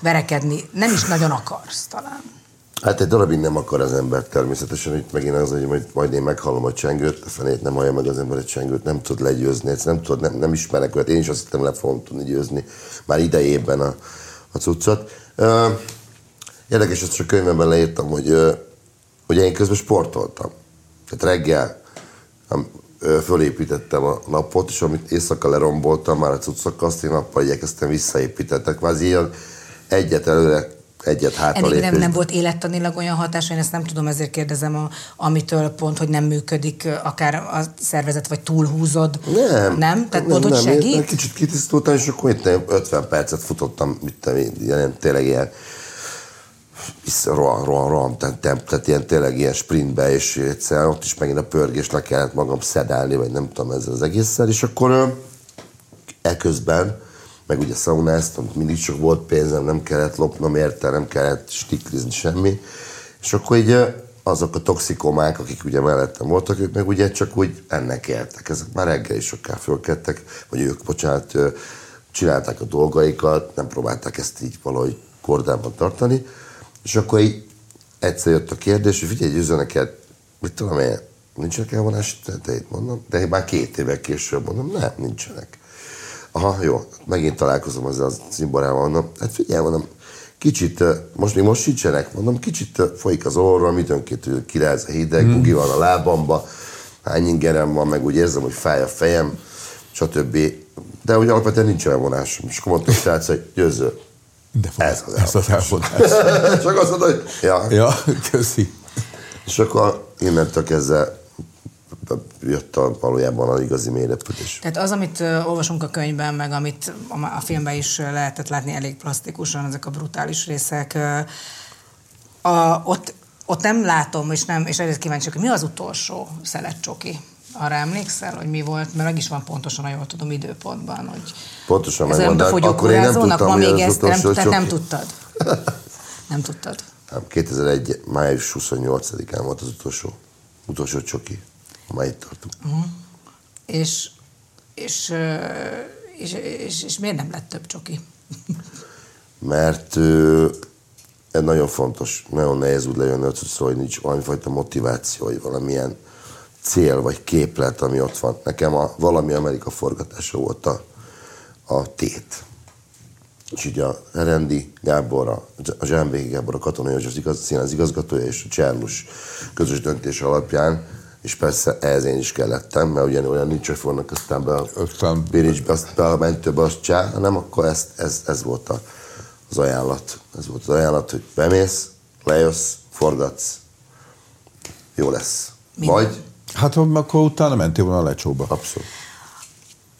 verekedni, nem is nagyon akarsz talán. Hát egy darabig nem akar az ember természetesen, hogy megint az, hogy majd, majd én meghallom a csengőt, a fenét nem hallja meg az ember egy csengőt, nem tud legyőzni, nem, tud, nem, nem ismerek olyat, én is azt hittem le fogom tudni győzni már idejében a, a cuccot. Érdekes, ezt a könyvemben leírtam, hogy, hogy én közben sportoltam. Tehát reggel fölépítettem a napot, és amit éjszaka leromboltam már a cuccokkal, azt én nappal igyekeztem visszaépítettek. Kvázi ilyen egyet előre, egyet hátra Ennél nem, nem volt élettanilag olyan hatás, én ezt nem tudom, ezért kérdezem, a, amitől pont, hogy nem működik akár a szervezet, vagy túlhúzod. Nem. Nem? Tehát pont, hogy Én segít? kicsit kitisztultam, és akkor itt 50 percet futottam, mit én, ilyen, tényleg ilyen rohan, rohan, rohan, tehát, tehát, ilyen tényleg ilyen sprintbe, és egyszer ott is megint a pörgésnek kellett magam szedálni, vagy nem tudom ezzel az egésszel, és akkor eközben, meg ugye szaunáztam, mindig csak volt pénzem, nem kellett lopnom érte, nem kellett stiklizni semmi, és akkor így ö, azok a toxikomák, akik ugye mellettem voltak, ők meg ugye csak úgy ennek éltek. Ezek már reggel is sokkal fölkedtek, vagy ők, bocsánat, ö, csinálták a dolgaikat, nem próbálták ezt így valahogy kordában tartani, és akkor így egyszer jött a kérdés, hogy figyelj, győző neked, mit tudom én, nincsenek elvonási teheteit, mondom, de én már két évek később mondom, nem, nincsenek. Aha, jó, megint találkozom ezzel a cimborával, mondom, hát figyelj, mondom, kicsit, most még most sincsenek, mondom, kicsit folyik az orrom, időnként kiráz a hideg, hmm. bugi van a lábamba, hány ingerem van, meg úgy érzem, hogy fáj a fejem, stb. De úgy alapvetően nincs elvonásom. És akkor mondta a srác, hogy győző, De Ez az ez az elvonás. csak azt mondta, hogy ja. ja, köszi. És akkor innentől kezdve jött a, valójában a igazi mélyrepülés. Tehát az, amit olvasunk a könyvben, meg amit a, filmben is lehetett látni elég plastikusan, ezek a brutális részek, a, ott, ott nem látom, és, nem, és ezért kíváncsi, hogy mi az utolsó szelet csoki? Arra emlékszel, hogy mi volt? Mert meg is van pontosan, ha jól tudom, időpontban, hogy Pontosan ez de akkor én nem tudtam, hogy még az ezt, nem, tehát nem tudtad. Nem tudtad. Nem, 2001. május 28-án volt az utolsó, utolsó csoki, amely itt tartunk. És, és, ö, és, és, és miért nem lett több csoki? Mert ez nagyon fontos, nagyon nehéz úgy lejönni cuccról, hogy nincs valamifajta motiváció, vagy valamilyen cél, vagy képlet, ami ott van. Nekem a valami Amerika forgatása volt a, a tét. És ugye a Rendi Gábor, a, Zsámbéki Gábor, a katonai az igaz, színház igazgatója és a Csernus közös döntés alapján, és persze ehhez én is kellettem, mert ugye olyan nincs, hogy fognak aztán be a Aztán- Biricsbe, azt be a mentőbe, azt csá, hanem akkor ez, ez, ez volt a, az ajánlat. Ez volt az ajánlat, hogy bemész, lejössz, forgatsz, jó lesz. Minden. Vagy Hát akkor utána mentél volna a lecsóba. abszolút.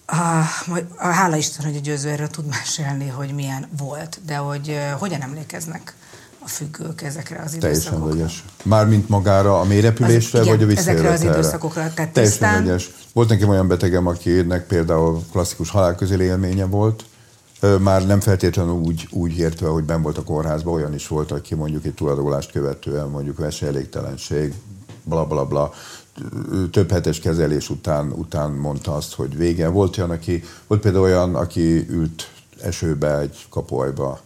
Ah, majd- hála Isten, hogy a győző erről tud mesélni, hogy milyen volt, de hogy uh, hogyan emlékeznek a függők ezekre az Teljesen időszakokra. vegyes. Mármint magára a mélyrepülésre, Az- igen, vagy a ezekre az visszajövetelre? időszakokra, tehát Teljesen tisztán- vegyes. Volt nekem olyan betegem, akinek például klasszikus halálközeli élménye volt, már nem feltétlenül úgy, úgy értve, hogy ben volt a kórházban, olyan is volt, aki mondjuk egy tulajdonlást követően, mondjuk veseelégtelenség, bla bla bla, több hetes kezelés után, után mondta azt, hogy vége. Volt olyan, aki, volt például olyan, aki ült esőbe egy kapuajba,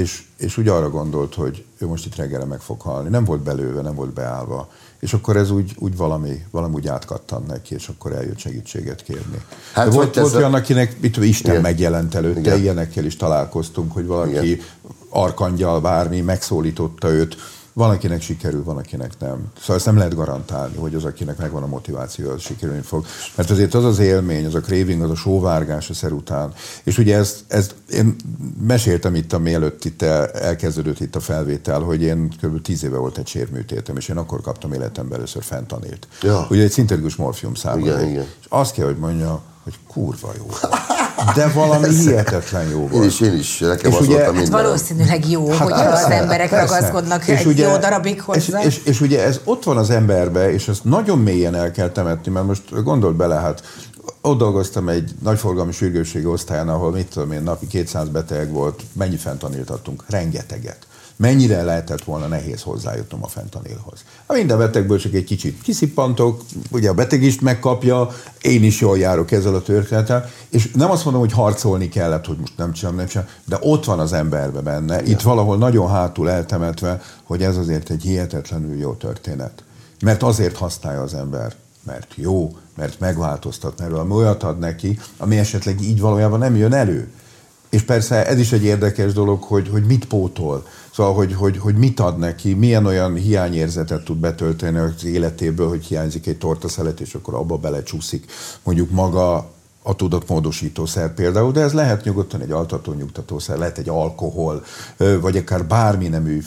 és, és úgy arra gondolt, hogy ő most itt reggelre meg fog halni. Nem volt belőve, nem volt beállva. És akkor ez úgy, úgy valami, valami úgy átkattant neki, és akkor eljött segítséget kérni. Hát hogy volt, volt olyan, akinek mit Isten Igen. megjelent előtte, Igen. ilyenekkel is találkoztunk, hogy valaki Igen. arkangyal bármi megszólította őt. Van, akinek sikerül, van, akinek nem. Szóval ezt nem lehet garantálni, hogy az, akinek megvan a motiváció, az sikerülni fog. Mert azért az az élmény, az a craving, az a sóvárgás a szer után. És ugye ezt, ezt én meséltem itt, mielőtt itt el, elkezdődött itt a felvétel, hogy én kb. 10 éve volt egy sérműtétem, és én akkor kaptam életemben először fentanilt. Ja. Ugye egy szintetikus morfium igen. És azt kell, hogy mondja, hogy kurva jó. De valami hihetetlen jó volt. Én is, én is, nekem És az ugye- volt a Hát minden. valószínűleg jó, hát hogyha persze, az emberek persze. ragaszkodnak És egy ugye- jó darabig hozzá. És, és, és ugye ez ott van az emberbe, és ezt nagyon mélyen el kell temetni, mert most gondold bele, hát ott dolgoztam egy nagyforgalmi sürgősségi osztályon, ahol mit tudom én, napi 200 beteg volt, mennyi fentaniltattunk? Rengeteget. Mennyire lehetett volna nehéz hozzájutnom a fentanilhoz? A minden betegből csak egy kicsit kiszippantok, ugye a beteg is megkapja, én is jól járok ezzel a történettel, és nem azt mondom, hogy harcolni kellett, hogy most nem csinálom, nem csinálom, de ott van az emberbe benne, itt valahol nagyon hátul eltemetve, hogy ez azért egy hihetetlenül jó történet. Mert azért használja az ember, mert jó, mert megváltoztat, mert valami olyat ad neki, ami esetleg így valójában nem jön elő. És persze ez is egy érdekes dolog, hogy, hogy mit pótol. Szóval, hogy, hogy, hogy mit ad neki, milyen olyan hiányérzetet tud betölteni az életéből, hogy hiányzik egy tortaszelet, és akkor abba belecsúszik mondjuk maga a tudatmódosítószer például, de ez lehet nyugodtan egy altató nyugtatószer, lehet egy alkohol, vagy akár bármi nemű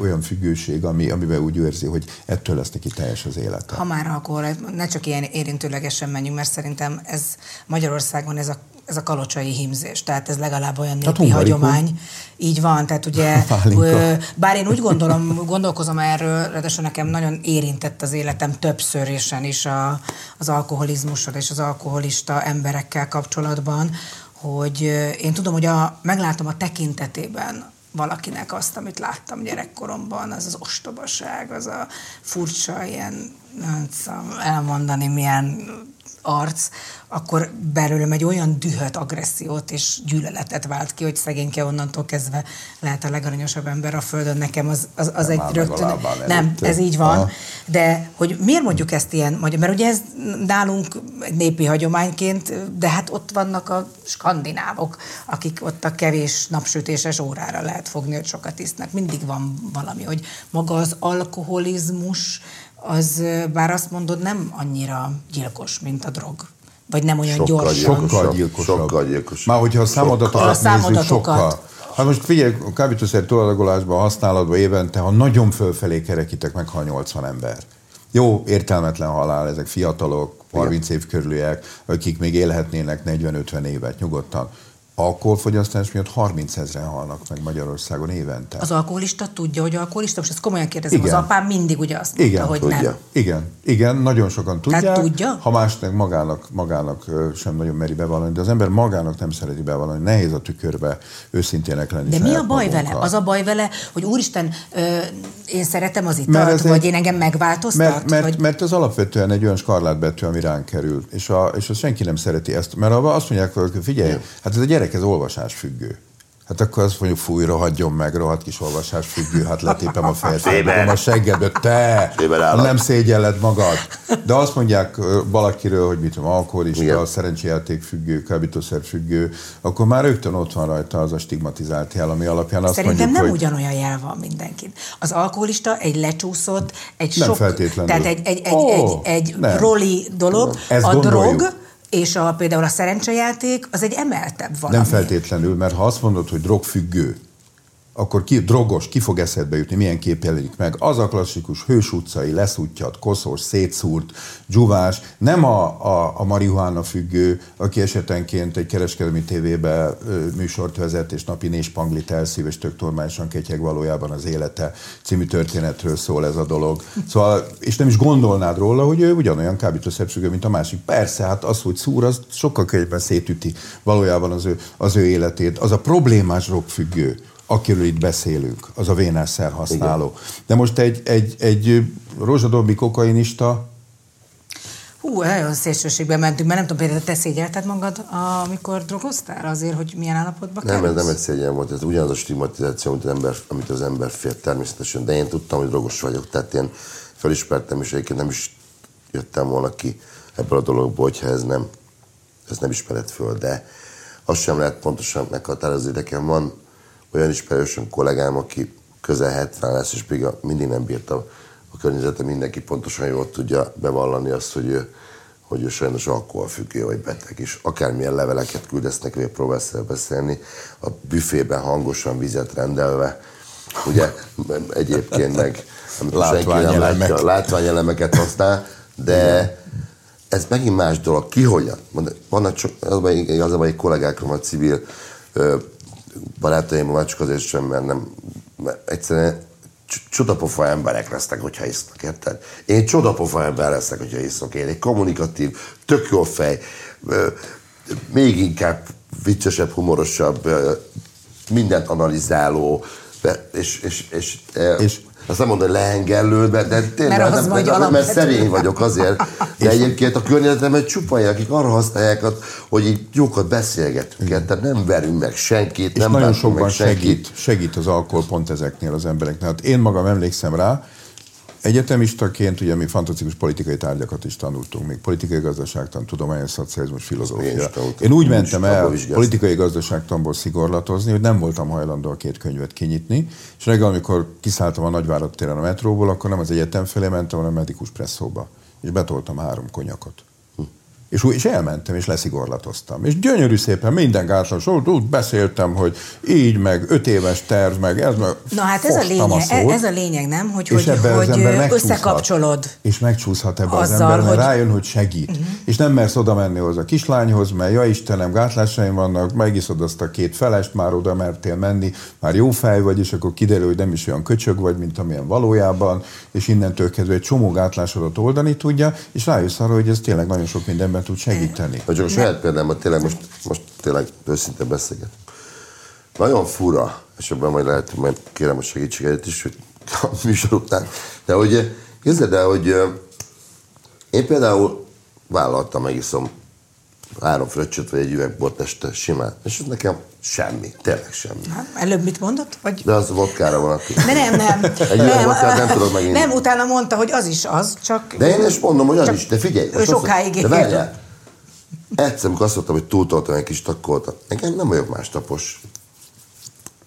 olyan függőség, ami, amiben úgy érzi, hogy ettől lesz neki teljes az élete. Ha már alkohol, ne csak ilyen érintőlegesen menjünk, mert szerintem ez Magyarországon ez a, ez a kalocsai hímzés, tehát ez legalább olyan népi hungarikum. hagyomány. Így van, tehát ugye, ö, bár én úgy gondolom, gondolkozom erről, ráadásul nekem nagyon érintett az életem többszörésen is a, az alkoholizmussal és az alkoholista emberekkel kapcsolatban, hogy én tudom, hogy a, meglátom a tekintetében valakinek azt, amit láttam gyerekkoromban, az az ostobaság, az a furcsa ilyen, nem tudom elmondani milyen arc, akkor belőlem egy olyan dühöt, agressziót és gyűlöletet vált ki, hogy szegényke onnantól kezdve lehet a legaranyosabb ember a földön. Nekem az, az, az Nem egy rögtön... Nem, ez így van. Aha. De hogy miért mondjuk ezt ilyen magyar? Mert ugye ez nálunk népi hagyományként, de hát ott vannak a skandinávok, akik ott a kevés napsütéses órára lehet fogni, hogy sokat isznak. Mindig van valami, hogy maga az alkoholizmus, az bár azt mondod, nem annyira gyilkos, mint a drog. Vagy nem olyan Sokkal gyorsan. Sokkal gyilkosabb. Sokkal gyilkosabb. Már hogyha a számadatokat A nézzük, számadatokat. sokkal. Hát most figyelj, a kábítószer túladagolásban, használatban évente, ha nagyon fölfelé kerekítek, meghal 80 ember. Jó, értelmetlen halál, ezek fiatalok, 30 év körüliek, akik még élhetnének 40-50 évet nyugodtan alkoholfogyasztás miatt 30 ezeren halnak meg Magyarországon évente. Az alkoholista tudja, hogy alkoholista? Most ezt komolyan kérdezem, Igen. az apám mindig ugye azt mondta, Igen, hogy tudja. nem. Igen, igen, nagyon sokan tudják. Tehát tudja? Ha másnak magának, magának sem nagyon meri bevallani, de az ember magának nem szereti bevallani. Nehéz a tükörbe őszintének lenni. De mi a baj magunkkal. vele? Az a baj vele, hogy úristen, ö, én szeretem az italt, vagy egy- én engem megváltoztat? Mert, mert, vagy... mert ez alapvetően egy olyan skarlátbetű, ami ránk kerül, és, a, és azt senki nem szereti ezt. Mert azt mondják, hogy figyelj, hát ez a gyerek, ez olvasás függő. Hát akkor azt mondjuk, fúj, rohadjon meg, rohadt kis olvasás függő, hát letépem a fejet, felbogom a seggedbe, te, nem szégyelled magad. De azt mondják valakiről, hogy mit tudom, alkoholista, szerencséjáték függő, kábítószer függő, akkor már rögtön ott van rajta az a stigmatizált jel, ami alapján azt Szerintem mondjuk, nem hogy ugyanolyan jel van mindenkin. Az alkoholista egy lecsúszott, egy Nem sok, feltétlenül. tehát egy, egy, egy, Ó, egy, egy nem. roli dolog. Ezt a gondoljuk. drog és a, például a szerencsejáték az egy emeltebb valami. Nem feltétlenül, mert ha azt mondod, hogy drogfüggő, akkor ki, drogos, ki fog eszedbe jutni, milyen kép jelenik meg. Az a klasszikus hős utcai, leszúttyat, koszos, szétszúrt, dzsuvás, nem a, a, a marihuána függő, aki esetenként egy kereskedelmi tévébe ö, műsort vezet, és napi négy spanglit elszív, és tök normálisan ketyeg valójában az élete című történetről szól ez a dolog. Szóval, és nem is gondolnád róla, hogy ő ugyanolyan kábítószerfüggő, mint a másik. Persze, hát az, hogy szúr, az sokkal könnyebben szétüti valójában az ő, az ő életét. Az a problémás drogfüggő, akiről itt beszélünk, az a vénásszer használó. De most egy, egy, egy rozsadobbi kokainista, Hú, nagyon szélsőségbe mentünk, mert nem tudom, például te szégyelted magad, amikor drogoztál azért, hogy milyen állapotban Nem, ez kerülsz? nem egy szégyen volt, ez ugyanaz a stigmatizáció, amit az ember, amit az ember fél természetesen, de én tudtam, hogy drogos vagyok, tehát én felismertem, és egyébként nem is jöttem volna ki ebből a dologból, hogyha ez nem, ez nem ismered föl, de azt sem lehet pontosan meghatározni. Nekem van olyan ismerősöm kollégám, aki közel 70 lesz, és még a- mindig nem bírta a környezete, mindenki pontosan jól tudja bevallani azt, hogy ő, hogy ő sajnos alkoholfüggő vagy beteg, és akármilyen leveleket küldesznek, vagy próbálsz beszélni, a büfében hangosan vizet rendelve, ugye egyébként meg senki nem Látványelemek. látja, látványelemeket használ, de ez megint más dolog. Ki hogyan? Vannak csak, az a a baj, kollégákról van civil barátaim, már csak azért sem, mert nem, mert egyszerűen cs- csodapofa emberek lesznek, hogyha isznak, érted? Én csodapofa ember leszek, hogyha iszok. Én egy kommunikatív, tök jó fej, még inkább viccesebb, humorosabb, mindent analizáló, és, és, és, és, És- azt nem mondom, hogy leengellő, de, de tényleg, Mert az nem, vagy mert, mert szerény vagyok azért. De egyébként a környezetemben csupa akik arra használják, hogy így jókat beszélgetünk, tehát nem verünk meg senkit, és nem nagyon sokban meg senkit. segít, segít az alkohol pont ezeknél az embereknél. Hát én magam emlékszem rá, Egyetemistaként ugye mi fantasztikus politikai tárgyakat is tanultunk, még politikai gazdaságtan, tudományos szocializmus, filozófia. Én úgy mentem el politikai gazdaságtanból szigorlatozni, hogy nem voltam hajlandó a két könyvet kinyitni, és reggel, amikor kiszálltam a Nagyvárad téren a metróból, akkor nem az egyetem felé mentem, hanem a medikus presszóba. És betoltam három konyakot. És, úgy, és elmentem, és leszigorlatoztam. És gyönyörű szépen minden gátlan, úgy, úgy beszéltem, hogy így, meg öt éves terv, meg ez, meg Na hát ez a, lényeg, szót. ez a lényeg, nem? Hogy, És hogy, az hogy összekapcsolod. És megcsúszhat ebbe az Azzal, ember, mert hogy- rájön, hogy segít. Uh-huh. És nem mersz oda menni hozzá a kislányhoz, mert ja Istenem, gátlásaim vannak, megiszod azt a két felest, már oda mertél menni, már jó fej vagy, és akkor kiderül, hogy nem is olyan köcsög vagy, mint amilyen valójában, és innentől kezdve egy csomó gátlásodat oldani tudja, és rájössz arra, hogy ez tényleg nagyon sok mindenben tud segíteni. Csak a saját példámmal tényleg most, most tényleg őszinte beszélgetünk. Nagyon fura, és ebben majd lehet, hogy majd kérem a segítségedet is, hogy a műsor után. De hogy eh, képzeld el, hogy eh, én például vállaltam, megiszom három fröccsöt, vagy egy üveg bort este simán. És ez nekem semmi, tényleg semmi. Hát, Előbb mit mondott? Vagy... De az vodkára van. De nem, nem. Egy üveg vodkát nem tudod meginni. Nem, utána mondta, hogy az is az, csak... De én is mondom, hogy az is, de figyelj. Ő azt sokáig mondom, De várjál. Egyszer, amikor azt mondtam, hogy túltoltam egy kis takkoltat. Nekem nem vagyok másnapos.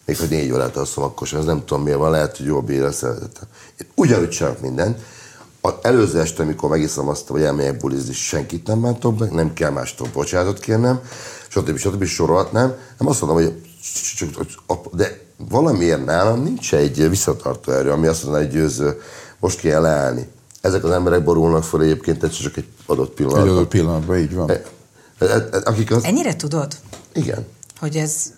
Még hogy négy órát alszom, akkor sem, ez nem tudom miért van, lehet, hogy jól bírja szeretetem. Én ugyanúgy csinálok mindent. Az előző este, amikor megiszom azt, hogy elmegyek bulizni, senkit nem bántok meg, nem kell mástól bocsánatot kérnem, stb. stb. sorolhatnám. Nem azt mondom, hogy de valamiért nálam nincs egy visszatartó erő, ami azt mondaná, hogy győző, most kell leállni. ezek az emberek borulnak fel egyébként ez csak egy adott Egy pillanatban. adott pillanatban, így van. E- e- e- Akik az... Ennyire tudod, Igen. hogy ez,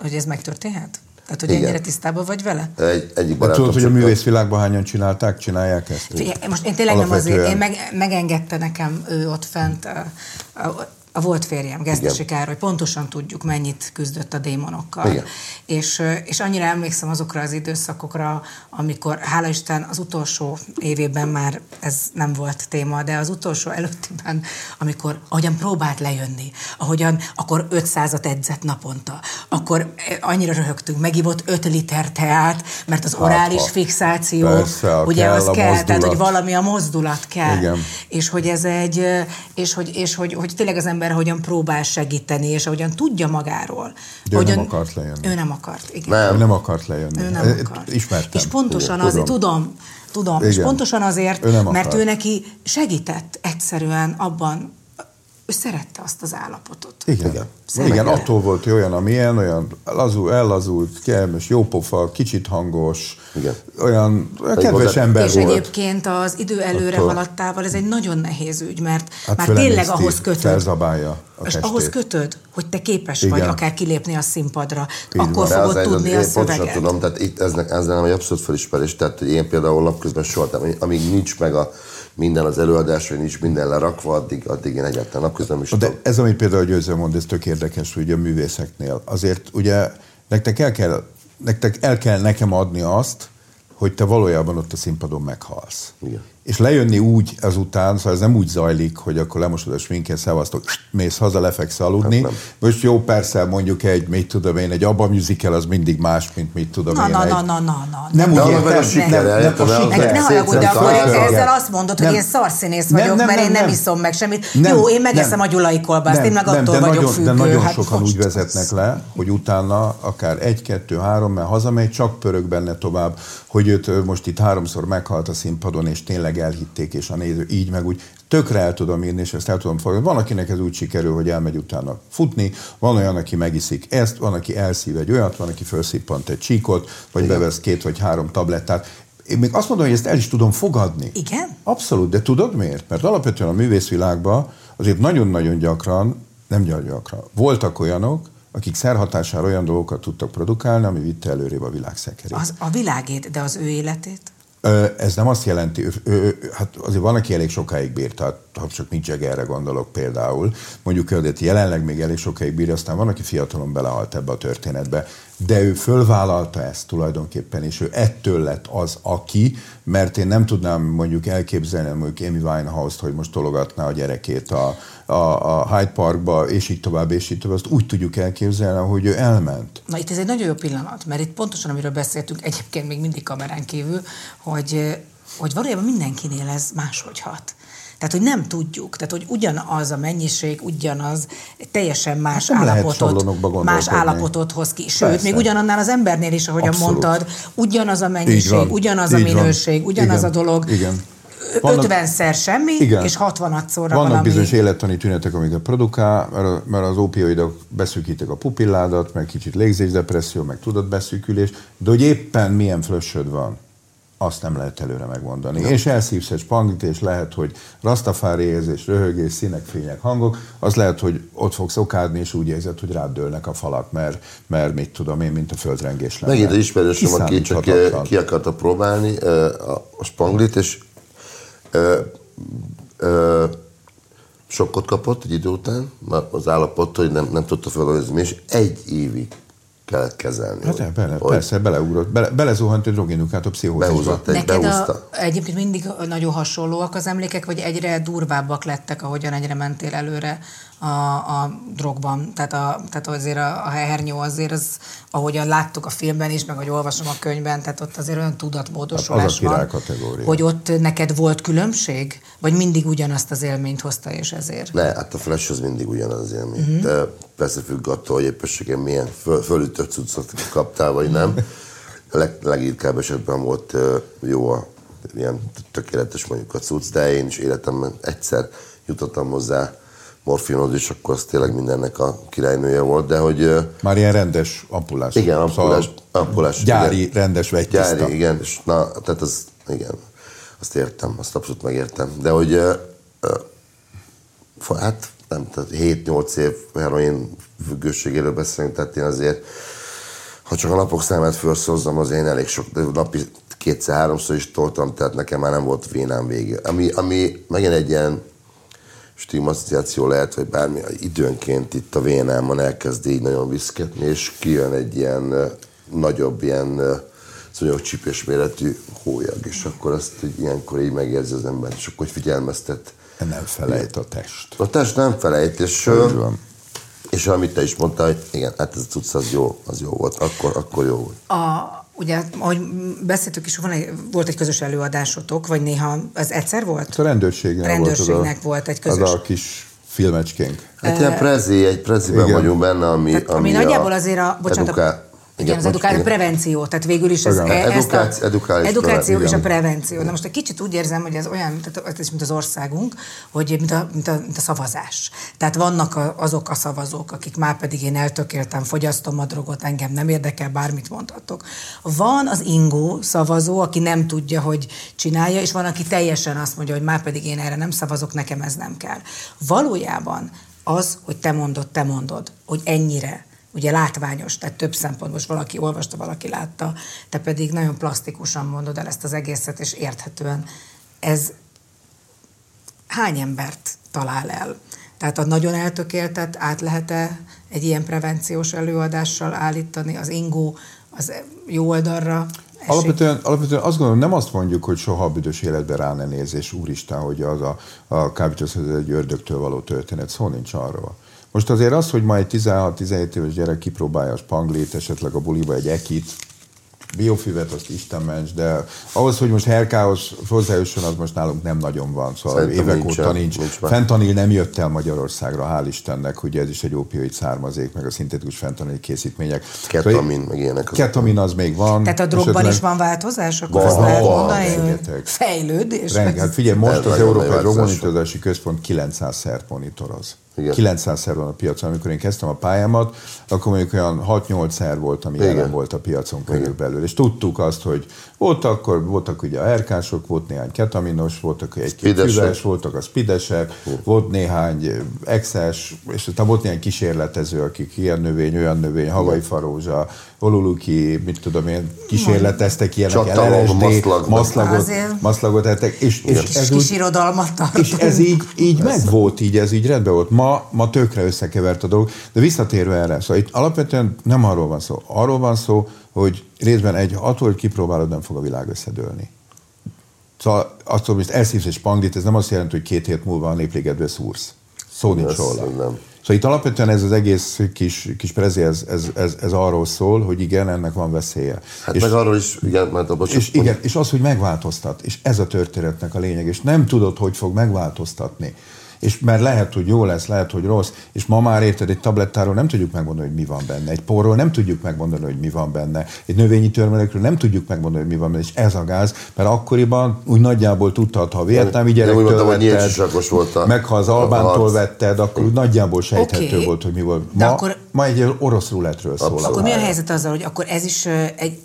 hogy ez megtörténhet? Tehát, hogy Igen. ennyire tisztában vagy vele? Egy, egyik De barátom tudod, hogy a művészvilágban hányan csinálták, csinálják ezt? Figyelj, most én tényleg nem azért, én meg, megengedte nekem ő ott fent, a, a, a volt férjem, Gesztesi. Károly, pontosan tudjuk, mennyit küzdött a démonokkal. Igen. És, és annyira emlékszem azokra az időszakokra, amikor, hála Isten, az utolsó évében már ez nem volt téma, de az utolsó előttiben, amikor ahogyan próbált lejönni, ahogyan akkor 500-at edzett naponta, akkor annyira röhögtünk, megívott 5 liter teát, mert az orális ha. fixáció, Persze, ugye kell az kell, tehát hogy mozdulat. valami a mozdulat kell. Igen. És hogy ez egy, és hogy, és hogy, hogy tényleg az ember hogyan próbál segíteni, és ahogyan tudja magáról. De ő hogyan, nem akart lejönni. Ő nem akart, igen. Nem. Ő nem akart lejönni. Ő nem akart. Ismertem. És pontosan Igen, azért, tudom. tudom, tudom, és Igen. pontosan azért, Ő mert ő neki segített egyszerűen abban, ő szerette azt az állapotot. Igen. Igen. Igen, Igen attól volt hogy olyan, amilyen, olyan lazul, ellazult, kellemes, jópofa, kicsit hangos, Igen. olyan, olyan kedves hozzá- ember És volt. egyébként az idő előre Attól- haladtával ez egy nagyon nehéz ügy, mert Hát már tényleg ahhoz kötöd. felzabálja a és testét. ahhoz kötöd, hogy te képes Igen. vagy akár kilépni a színpadra, Így van. akkor De fogod az tudni a én pontosan szöveget. tudom, tehát itt ez, ez nem egy abszolút felismerés, tehát hogy én például napközben soha, amíg nincs meg a minden az előadás, vagy nincs minden lerakva, addig, addig én egyáltalán napközben is De ez, amit például Győző mond, ez tök érdekes, hogy a művészeknél. Azért ugye nektek el kell, nektek el kell nekem adni azt, hogy te valójában ott a színpadon meghalsz. Igen. És lejönni úgy azután, szóval ez nem úgy zajlik, hogy akkor lemosod a sminket, szevasztok, mész haza, lefeksz aludni. Hát nem. Most jó, persze mondjuk egy, mit tudom én, egy abba musical az mindig más, mint mit tudom Na, én. na, egy... na, na, na, na. Nem úgy értem, nem, nem, a Ne- haragudj, de akkor ezzel azt mondod, hogy Nem. én szarszínész Nem, vagyok, nem, mert nem, én nem nem. iszom meg semmit. Nem, Jó, én megeszem nem. a gyulai kolbászt, én meg Nem, attól de vagyok függő. De nagyon hát sokan úgy vezetnek le, hogy utána akár egy, kettő, három, mert hazamegy, csak pörög benne tovább, hogy őt most itt háromszor meghalt a színpadon, és tényleg elhitték, és a néző így meg úgy. Tökre el tudom írni, és ezt el tudom fogadni. Van, akinek ez úgy sikerül, hogy elmegy utána futni, van olyan, aki megiszik ezt, van, aki elszív egy olyat, van, aki felszippant egy csíkot, vagy bevesz két vagy három tablettát. Én még azt mondom, hogy ezt el is tudom fogadni. Igen? Abszolút, de tudod miért? Mert alapvetően a művészvilágban azért nagyon-nagyon gyakran, nem gyakran, voltak olyanok, akik szerhatására olyan dolgokat tudtak produkálni, ami vitte előrébb a világ szekerét. Az a világét, de az ő életét? Ez nem azt jelenti, hát azért van, aki elég sokáig bírt, tehát ha csak Mick Jaggerre gondolok például, mondjuk ő, de jelenleg még elég sokáig bír, aztán van, aki fiatalon belehalt ebbe a történetbe, de ő fölvállalta ezt tulajdonképpen, és ő ettől lett az, aki, mert én nem tudnám mondjuk elképzelni mondjuk Amy Winehouse-t, hogy most tologatná a gyerekét a, a, a Hyde Parkba, és így tovább, és így tovább, azt úgy tudjuk elképzelni, hogy ő elment. Na itt ez egy nagyon jó pillanat, mert itt pontosan amiről beszéltünk egyébként még mindig kamerán kívül, hogy, hogy valójában mindenkinél ez máshogy hat. Tehát, hogy nem tudjuk. Tehát, hogy ugyanaz a mennyiség, ugyanaz, teljesen más Hát állapotot, más állapotot hoz ki. Sőt, Persze. még ugyanannál az embernél is, ahogyan Abszolút. mondtad, ugyanaz a mennyiség, van. ugyanaz a Így van. minőség, ugyanaz Igen. a dolog. Igen. Vannak- 50-szer semmi, Igen. és 60-szorra Vannak valami. bizonyos élettani tünetek, amiket produkál, mert, mert az opioidok beszűkítik a pupilládat, meg kicsit légzésdepresszió, meg tudatbeszűkülés, de hogy éppen milyen flössöd van, azt nem lehet előre megmondani. Ja. És elszívsz egy spanglit, és lehet, hogy rastafári érzés, röhögés, színek, fények, hangok, az lehet, hogy ott fogsz okádni, és úgy érzed, hogy rád dőlnek a falak, mert, mert mit tudom én, mint a földrengés lenne. Megint egy ismerősöm, aki csak ki akarta próbálni a, a spanglit, és ö, ö, sokkot kapott egy idő után, az állapot, hogy nem, nem tudta felhozni, és egy évig kellett kezelni. Hát hogy- el, bele, hogy persze, beleugrott, bele, belezuhant egy drogindukátó pszichózisba. Neked behúzta. a, egyébként mindig nagyon hasonlóak az emlékek, vagy egyre durvábbak lettek, ahogyan egyre mentél előre a, a drogban. Tehát, a, tehát azért a, a hernyó azért, az, ahogyan láttuk a filmben is, meg ahogy olvasom a könyvben, tehát ott azért olyan tudatmódosulás Hát az a van, kategória. hogy ott neked volt különbség? Vagy mindig ugyanazt az élményt hozta, és ezért? Ne, hát a flash az mindig ugyanaz az élmény. Mhm. Uh-huh. De persze függ attól, hogy éppességen milyen föl, fölütött cuccot kaptál, vagy nem. A leg, leginkább esetben volt jó a ilyen tökéletes mondjuk a cucc, de én is életemben egyszer jutottam hozzá morfinhoz, és akkor az tényleg mindennek a királynője volt, de hogy Már ilyen rendes ampulás. igen, ampulás, ampulás Gyári, igen. rendes vegytiszta. Gyári, igen, és na, tehát az, igen. azt értem, azt abszolút megértem. De hogy ö, hát nem, tehát 7-8 év heroin függőségéről beszélünk, tehát én azért, ha csak a napok számát felszozzam, az én elég sok, napi kétszer-háromszor is toltam, tehát nekem már nem volt vénám vége. Ami, ami megint egy ilyen stigmatizáció lehet, vagy bármi, időnként itt a vénámon elkezd így nagyon viszketni, és kijön egy ilyen nagyobb, ilyen szonyog csípés méretű hólyag, és akkor azt hogy ilyenkor így megérzi az ember, és akkor figyelmeztet. Nem felejt a test. A test nem felejt, és, uh, és amit te is mondtál, hogy igen, hát ez a tudsz, az jó, az jó volt, akkor, akkor jó volt. A, Ugye, ahogy beszéltük is, van egy, volt egy közös előadásotok, vagy néha az egyszer volt? Hát a rendőrségnek, rendőrségnek volt, volt egy közös. Az a kis filmecskénk. Hát ilyen prezi, egy preziben Igen. vagyunk benne, ami, Tehát, ami, ami nagyjából azért a, bocsánat, edukál, igen, az edukáció, prevenció, tehát végül is ez, igen. ezt a, edukáció, edukáció és a prevenció. Na most egy kicsit úgy érzem, hogy ez olyan, tehát ez mint az országunk, hogy mint a, mint a, mint a szavazás. Tehát vannak a, azok a szavazók, akik már pedig én eltökéltem, fogyasztom a drogot, engem nem érdekel, bármit mondhatok. Van az ingó szavazó, aki nem tudja, hogy csinálja, és van, aki teljesen azt mondja, hogy már pedig én erre nem szavazok, nekem ez nem kell. Valójában az, hogy te mondod, te mondod, hogy ennyire ugye látványos, tehát több szempont, most valaki olvasta, valaki látta, te pedig nagyon plastikusan mondod el ezt az egészet, és érthetően. Ez hány embert talál el? Tehát a nagyon eltökéltet át lehet-e egy ilyen prevenciós előadással állítani az ingó az jó oldalra? Alapvetően, alapvetően azt gondolom, nem azt mondjuk, hogy soha a büdös életben rá ne néz, úristen, hogy az a, a kábítószer egy ördögtől való történet, szó nincs arról. Most azért az, hogy majd 16-17 éves gyerek kipróbálja a spanglit, esetleg a buliba egy ekit, biofüvet, azt Isten ments, de ahhoz, hogy most herkához hozzájusson, az most nálunk nem nagyon van. Szóval Szerintem évek nincs, óta nincs. nincs fentanil nem jött el Magyarországra, hál' Istennek, ugye ez is egy opioid származék, meg a szintetikus fentanil készítmények. Ketamin, meg ilyenek. Ketamin az még van. Tehát a drogban is van változás? Akkor van, azt lehet mondani, fejlődés? Reng, hát figyelj, most az Európai Drogmonitorozási Központ 900-szer monitoroz. Igen. 900-szer van a piacon. Amikor én kezdtem a pályámat, akkor mondjuk olyan 6-8-szer volt, ami Igen. jelen volt a piacon körülbelül. És tudtuk azt, hogy volt akkor, voltak ugye a erkások, volt néhány ketaminos, voltak egy-két füves, voltak a spidesek, uh. volt néhány exes, és aztán volt néhány kísérletező, akik ilyen növény, olyan növény, havai farózsa, oluluki, mit tudom én, kísérleteztek ilyenek, LSD, maszlag, maszlagot, maszlagot ettek, és, és, és ez kis úgy, És ez így, így meg volt, így ez így rendben volt. Ma, ma tökre összekevert a dolog, de visszatérve erre, szóval itt alapvetően nem arról van szó. Arról van szó, hogy részben egy, attól, hogy kipróbálod, nem fog a világ összedőlni. Szóval attól, hogy elszívsz egy spanglit, ez nem azt jelenti, hogy két hét múlva a néplégedbe szúrsz. Szó nincs róla. Szóval itt alapvetően ez az egész kis, kis prezi, ez, ez, ez, ez arról szól, hogy igen, ennek van veszélye. Hát és, meg arról is, igen, mert a bocsánat. És, igen, és az, hogy megváltoztat, és ez a történetnek a lényeg, és nem tudod, hogy fog megváltoztatni és mert lehet, hogy jó lesz, lehet, hogy rossz, és ma már érted, egy tablettáról nem tudjuk megmondani, hogy mi van benne, egy porról nem tudjuk megmondani, hogy mi van benne, egy növényi törmelékről nem tudjuk megmondani, hogy mi van benne, és ez a gáz, mert akkoriban úgy nagyjából tudtad, ha a vietnámi gyerektől mondtam, vetted, volt a, meg ha az albántól vetted, akkor úgy nagyjából sejthető okay. volt, hogy mi volt. Ma, akkor, ma egy orosz ruletről szól. Akkor mi a helyzet azzal, hogy akkor ez is egy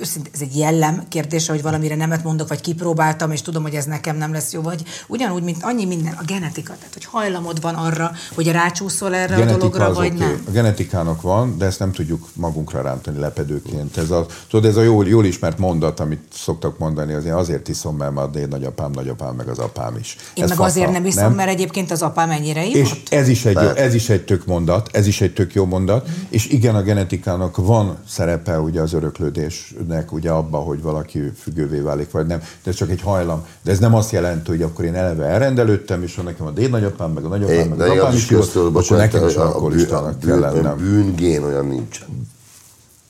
őszintén ez egy jellem kérdése, hogy valamire nemet mondok, vagy kipróbáltam, és tudom, hogy ez nekem nem lesz jó, vagy ugyanúgy, mint annyi minden, a genetika, tehát hogy hajlamod van arra, hogy rácsúszol erre a, a dologra, vagy okay. nem. A genetikának van, de ezt nem tudjuk magunkra rántani lepedőként. Ez a, tudod, ez a jól, jól ismert mondat, amit szoktak mondani, azért azért iszom, mert a én nagyapám, nagyapám, meg az apám is. Én ez meg fata, azért nem iszom, nem? mert egyébként az apám ennyire ivott. És ez is, egy jó, ez is egy tök mondat, ez is egy tök jó mondat, mm. és igen, a genetikának van szerepe ugye az öröklődés függnek ugye abba, hogy valaki függővé válik, vagy nem. De ez csak egy hajlam. De ez nem azt jelenti, hogy akkor én eleve elrendelődtem, és van nekem a dédnagyapám, meg a nagyapám, meg az apám is jó, akkor nekem is alkoholistának kell lennem. A bűngén olyan nincsen.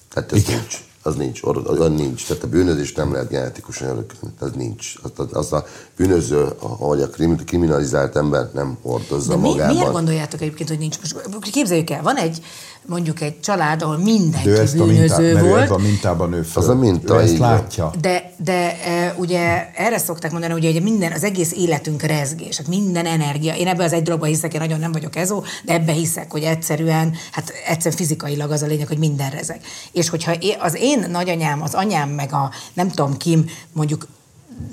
Tehát ez Igen. nincs az nincs, olyan nincs. Tehát a bűnözés nem lehet genetikusan örökölni, az nincs. Az, az a bűnöző, ahogy a kriminalizált ember nem hordozza De mi, magában. Miért gondoljátok egyébként, hogy nincs? Most képzeljük el, van egy mondjuk egy család, ahol mindenki de ezt bűnöző a mintá, volt. a mintában nő fel. Az a minta, ezt látja. De, de e, ugye erre szokták mondani, hogy ugye minden, az egész életünk rezgés, hát minden energia. Én ebbe az egy dologba hiszek, én nagyon nem vagyok ezó, de ebbe hiszek, hogy egyszerűen, hát egyszerűen fizikailag az a lényeg, hogy minden rezeg. És hogyha az én nagyanyám, az anyám, meg a nem tudom kim, mondjuk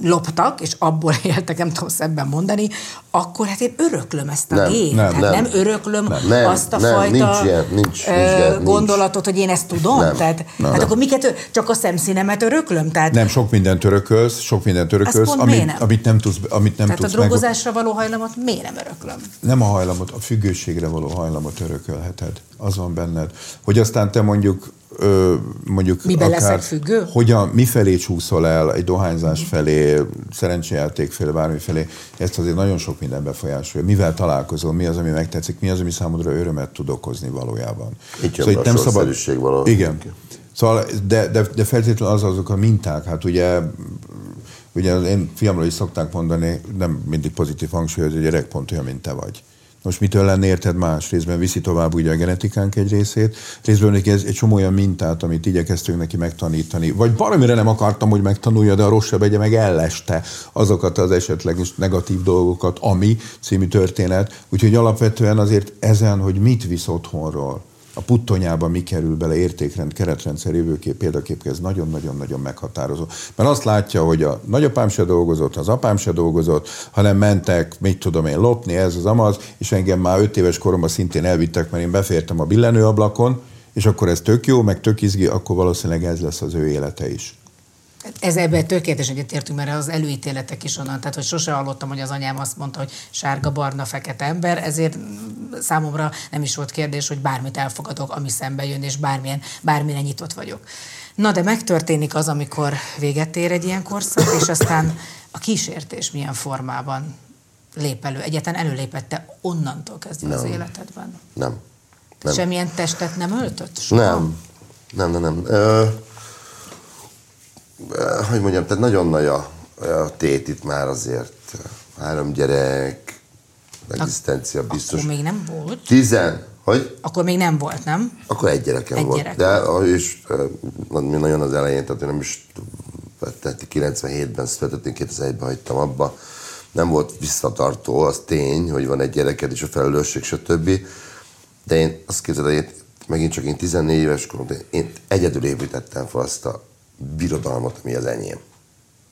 loptak, és abból éltek, nem tudom szebben mondani, akkor hát én öröklöm ezt a Nem, gét. nem, hát nem. nem öröklöm Nem, azt a nem, fajta nincs ilyen, nincs, ö, nincs gondolatot, hogy én ezt tudom. Nem. Tehát, Na, hát nem. akkor miket, csak a szemszínemet öröklöm? Tehát, Nem, sok mindent örökölsz, sok mindent örökölsz, amit, nem? amit nem tudsz, amit nem tehát a tudsz meg... drogozásra való hajlamot miért nem öröklöm? Nem a hajlamot, a függőségre való hajlamot örökölheted. Az van benned. Hogy aztán te mondjuk ö, mondjuk Miben akár, leszek függő? Hogyan, mi felé csúszol el, egy dohányzás felé, szerencsejáték felé, bármi felé, ezt azért nagyon sok minden befolyásolja. Mivel találkozol, mi az, ami megtetszik, mi az, ami számodra örömet tud okozni valójában. Itt jön be a sorszerűség valahol. Igen. Szóval, de, de, de feltétlenül az azok a minták, hát ugye Ugye az én fiamról is szokták mondani, nem mindig pozitív hangsúly, hogy a gyerek pont olyan, mint te vagy. Most mitől lenne érted más? Részben viszi tovább ugye a genetikánk egy részét, részben ez egy csomó olyan mintát, amit igyekeztünk neki megtanítani. Vagy valamire nem akartam, hogy megtanulja, de a rossz begye meg elleste azokat az esetleges negatív dolgokat, ami című történet. Úgyhogy alapvetően azért ezen, hogy mit visz otthonról, a puttonyába mi kerül bele értékrend, keretrendszer, jövőkép, példakép, ez nagyon-nagyon-nagyon meghatározó. Mert azt látja, hogy a nagyapám se dolgozott, az apám se dolgozott, hanem mentek, mit tudom én, lopni, ez az amaz, és engem már öt éves koromban szintén elvittek, mert én befértem a billenőablakon, és akkor ez tök jó, meg tök izgi, akkor valószínűleg ez lesz az ő élete is. Ez ebben tökéletesen egyetértünk, mert az előítéletek is onnan, tehát hogy sose hallottam, hogy az anyám azt mondta, hogy sárga, barna, fekete ember, ezért számomra nem is volt kérdés, hogy bármit elfogadok, ami szembe jön, és bármilyen, bármire nyitott vagyok. Na, de megtörténik az, amikor véget ér egy ilyen korszak, és aztán a kísértés milyen formában lép elő. Egyetlen előlépette onnantól kezdve az Nem. életedben. Nem. Nem. Semmilyen testet nem öltött? Soha? Nem. Nem, nem, nem. Ö, hogy mondjam, tehát nagyon nagy a, a tét itt már azért. Három gyerek, egzisztencia biztos. Akkor még nem volt. Tizen, hogy? Akkor még nem volt, nem? Akkor egy gyerekem Egy volt. gyerek De a- és mi nagyon az elején, tehát én nem is, tehát 97-ben született, én 2001-ben hagytam abba. Nem volt visszatartó, az tény, hogy van egy gyereked és a felelősség, stb. De én azt képzeld, hogy én, megint csak én 14 éves koromban, én egyedül építettem fel azt a birodalmat, ami az enyém.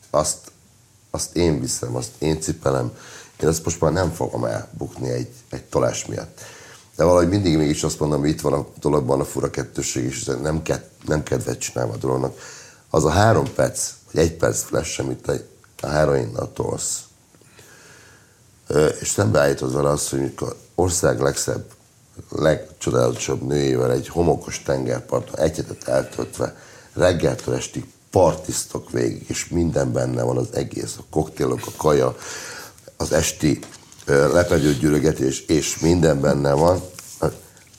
Azt, azt én viszem, azt én cipelem. Én azt most már nem fogom elbukni egy, egy tolás miatt. De valahogy mindig mégis azt mondom, hogy itt van a dologban a fura kettősség, és nem, ked, nem kedvet csinálom a dolognak. Az a három perc, vagy egy perc flash, amit a, a heroinnal tolsz, és szembeállítod vele azt, hogy mikor ország legszebb, legcsodálatosabb nőjével egy homokos tengerparton egy hetet eltöltve, reggeltől estig partisztok végig, és minden benne van az egész, a koktélok, a kaja, az esti ö, lepedőgyűrögetés, és minden benne van,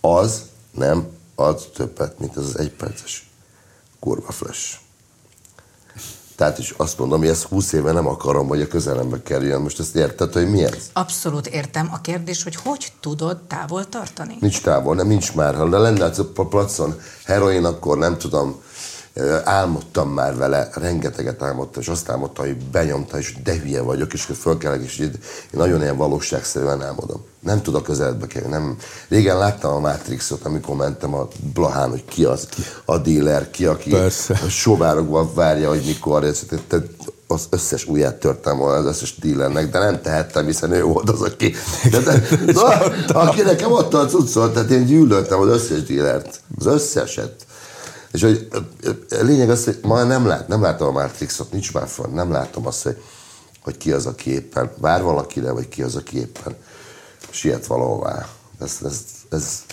az nem ad többet, mint az az egyperces kurva flash. Tehát is azt mondom, hogy ezt 20 éve nem akarom, hogy a közelembe kerüljön. Most ezt érted, hogy mi ez? Abszolút értem. A kérdés, hogy hogy tudod távol tartani? Nincs távol, nem nincs már. Ha lenne a placon heroin, akkor nem tudom, álmodtam már vele, rengeteget álmodtam, és azt álmodtam, hogy benyomta, és de hülye vagyok, és fölkelek, és így, én nagyon ilyen valóságszerűen álmodom. Nem tudok közeledbe kerülni. Nem. Régen láttam a Matrixot, amikor mentem a Blahán, hogy ki az a dealer, ki, aki Persze. a sóvárokban várja, hogy mikor, ez, te- az összes ujját törtem volna az összes dealernek, de nem tehettem, hiszen ő volt az, aki, de, de, de, aki nekem adta a cuccot, tehát én gyűlöltem az összes dealert, az összeset. És hogy ö, lényeg az, hogy ma nem, lát, nem látom a Matrixot, nincs már fönn, nem látom azt, hogy, hogy ki az, aki éppen vár valakire, vagy ki az, aki éppen siet valahová. Ez, ez, ez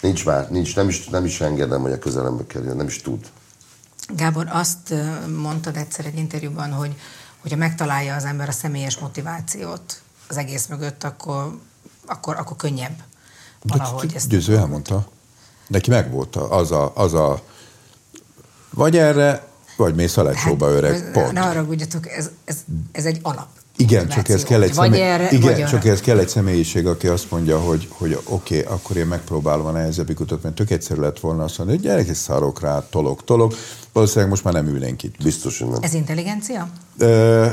nincs már, nincs, nem is, nem is engedem, hogy a közelembe kerüljön, nem is tud. Gábor, azt mondtad egyszer egy interjúban, hogy hogyha megtalálja az ember a személyes motivációt az egész mögött, akkor, akkor, akkor könnyebb valahogy ezt. Győző elmondta. Neki megvolt a- az a, az a vagy erre, vagy mész a lecsóba öreg. ez- Pont. Ne haragudjatok, ez, ez, ez egy alap. Igen, csak ez kell egy, személy, erre, igen, csak ez kell egy személyiség, aki azt mondja, hogy, hogy oké, okay, akkor én megpróbálom a nehezebbik utat, mert tök egyszerű lett volna azt mondani, hogy gyerek, és szarok rá, tolok, tolok. Valószínűleg most már nem ülnénk itt. Biztos, hogy nem. Ez intelligencia? Ö,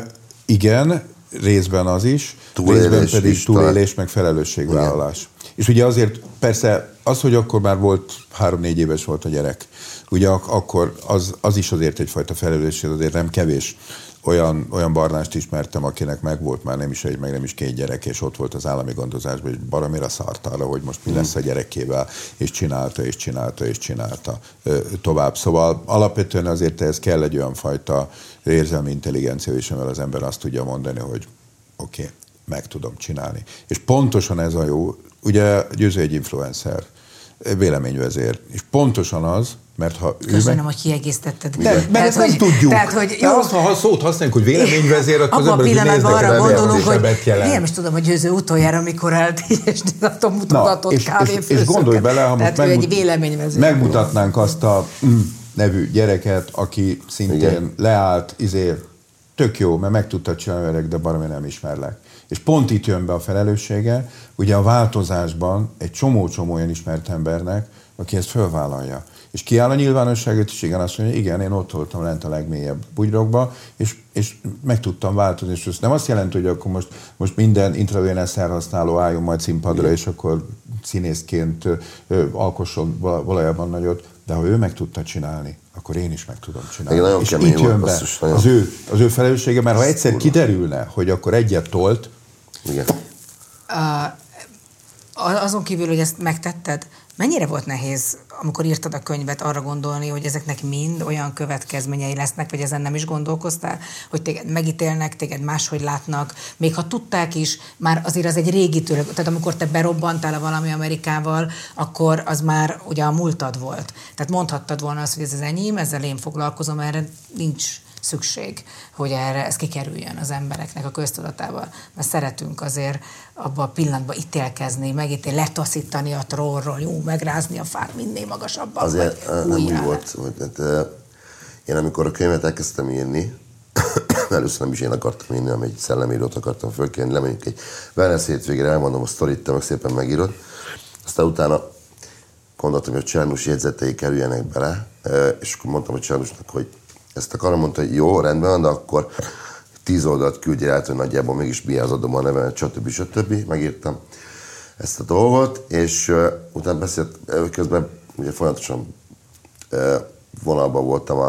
igen, részben az is, Túlélés részben pedig túlélés, meg felelősségvállalás. És ugye azért persze az, hogy akkor már volt három-négy éves volt a gyerek, ugye ak- akkor az, az is azért egyfajta felelősség, azért nem kevés olyan, olyan barnást ismertem, akinek meg volt már nem is egy, meg nem is két gyerek, és ott volt az állami gondozásban, és baromira szart arra, hogy most mi lesz a gyerekével, és csinálta, és csinálta, és csinálta tovább. Szóval alapvetően azért ez kell egy olyan fajta érzelmi intelligencia is, amivel az ember azt tudja mondani, hogy oké, okay, meg tudom csinálni. És pontosan ez a jó, ugye Győző egy influencer, véleményvezér, és pontosan az, mert ha Köszönöm, ő meg... hogy kiegészítetted. De, mert tehát, ezt nem hogy, tudjuk. Tehát, hogy jó, azt, ha szót használjuk, hogy véleményvezér, akkor az a pillanatban arra gondolunk, hogy jelent. én is tudom, hogy Győző utoljára, amikor állt, és nem mutatott és, és, és, gondolj bele, ha most megmut... egy véleményvezér. megmutatnánk azt a mm, nevű gyereket, aki szintén Igen. leállt, izé, tök jó, mert meg tudtad csinálni, de baromi nem ismerlek. És pont itt jön be a felelőssége, ugye a változásban egy csomó-csomó olyan ismert embernek, aki ezt fölvállalja. És kiáll a nyilvánosságot, és igen, azt mondja, igen, én ott voltam lent a legmélyebb bugyrokba, és, és meg tudtam változni. És ez nem azt jelenti, hogy akkor most, most minden intravénás szerhasználó álljon majd színpadra, igen. és akkor színészként ö, alkosson valójában nagyot, de ha ő meg tudta csinálni, akkor én is meg tudom csinálni. Igen, és itt jön be az ő, az ő felelőssége, mert ha egyszer kiderülne, hogy akkor egyet tolt, igen. Uh, azon kívül, hogy ezt megtetted, mennyire volt nehéz, amikor írtad a könyvet, arra gondolni, hogy ezeknek mind olyan következményei lesznek, vagy ezen nem is gondolkoztál, hogy téged megítélnek, téged máshogy látnak, még ha tudták is, már azért az egy régi tőle, tehát amikor te berobbantál valami Amerikával, akkor az már ugye a múltad volt. Tehát mondhattad volna azt, hogy ez az enyém, ezzel én foglalkozom, erre nincs szükség, hogy erre ez kikerüljön az embereknek a köztudatába. Mert szeretünk azért abban a pillanatban ítélkezni, megítél, letaszítani a trónról, jó, megrázni a fát minél magasabban. Azért nem úgy volt, hogy hát, én amikor a könyvet elkezdtem írni, először nem is én akartam írni, hanem egy szellemírót akartam fölkérni, lemegyünk egy wellness hétvégére, elmondom a sztorit, te meg szépen megírod. Aztán utána gondoltam, hogy a Csernus jegyzetei kerüljenek bele, és akkor mondtam a Csernusnak, hogy ezt akarom, mondta, hogy jó, rendben van, de akkor tíz oldalt küldje át, hogy nagyjából mégis mi az adom a nevemet, stb. stb. Megírtam ezt a dolgot, és uh, utána beszélt, közben ugye folyamatosan uh, vonalban voltam a,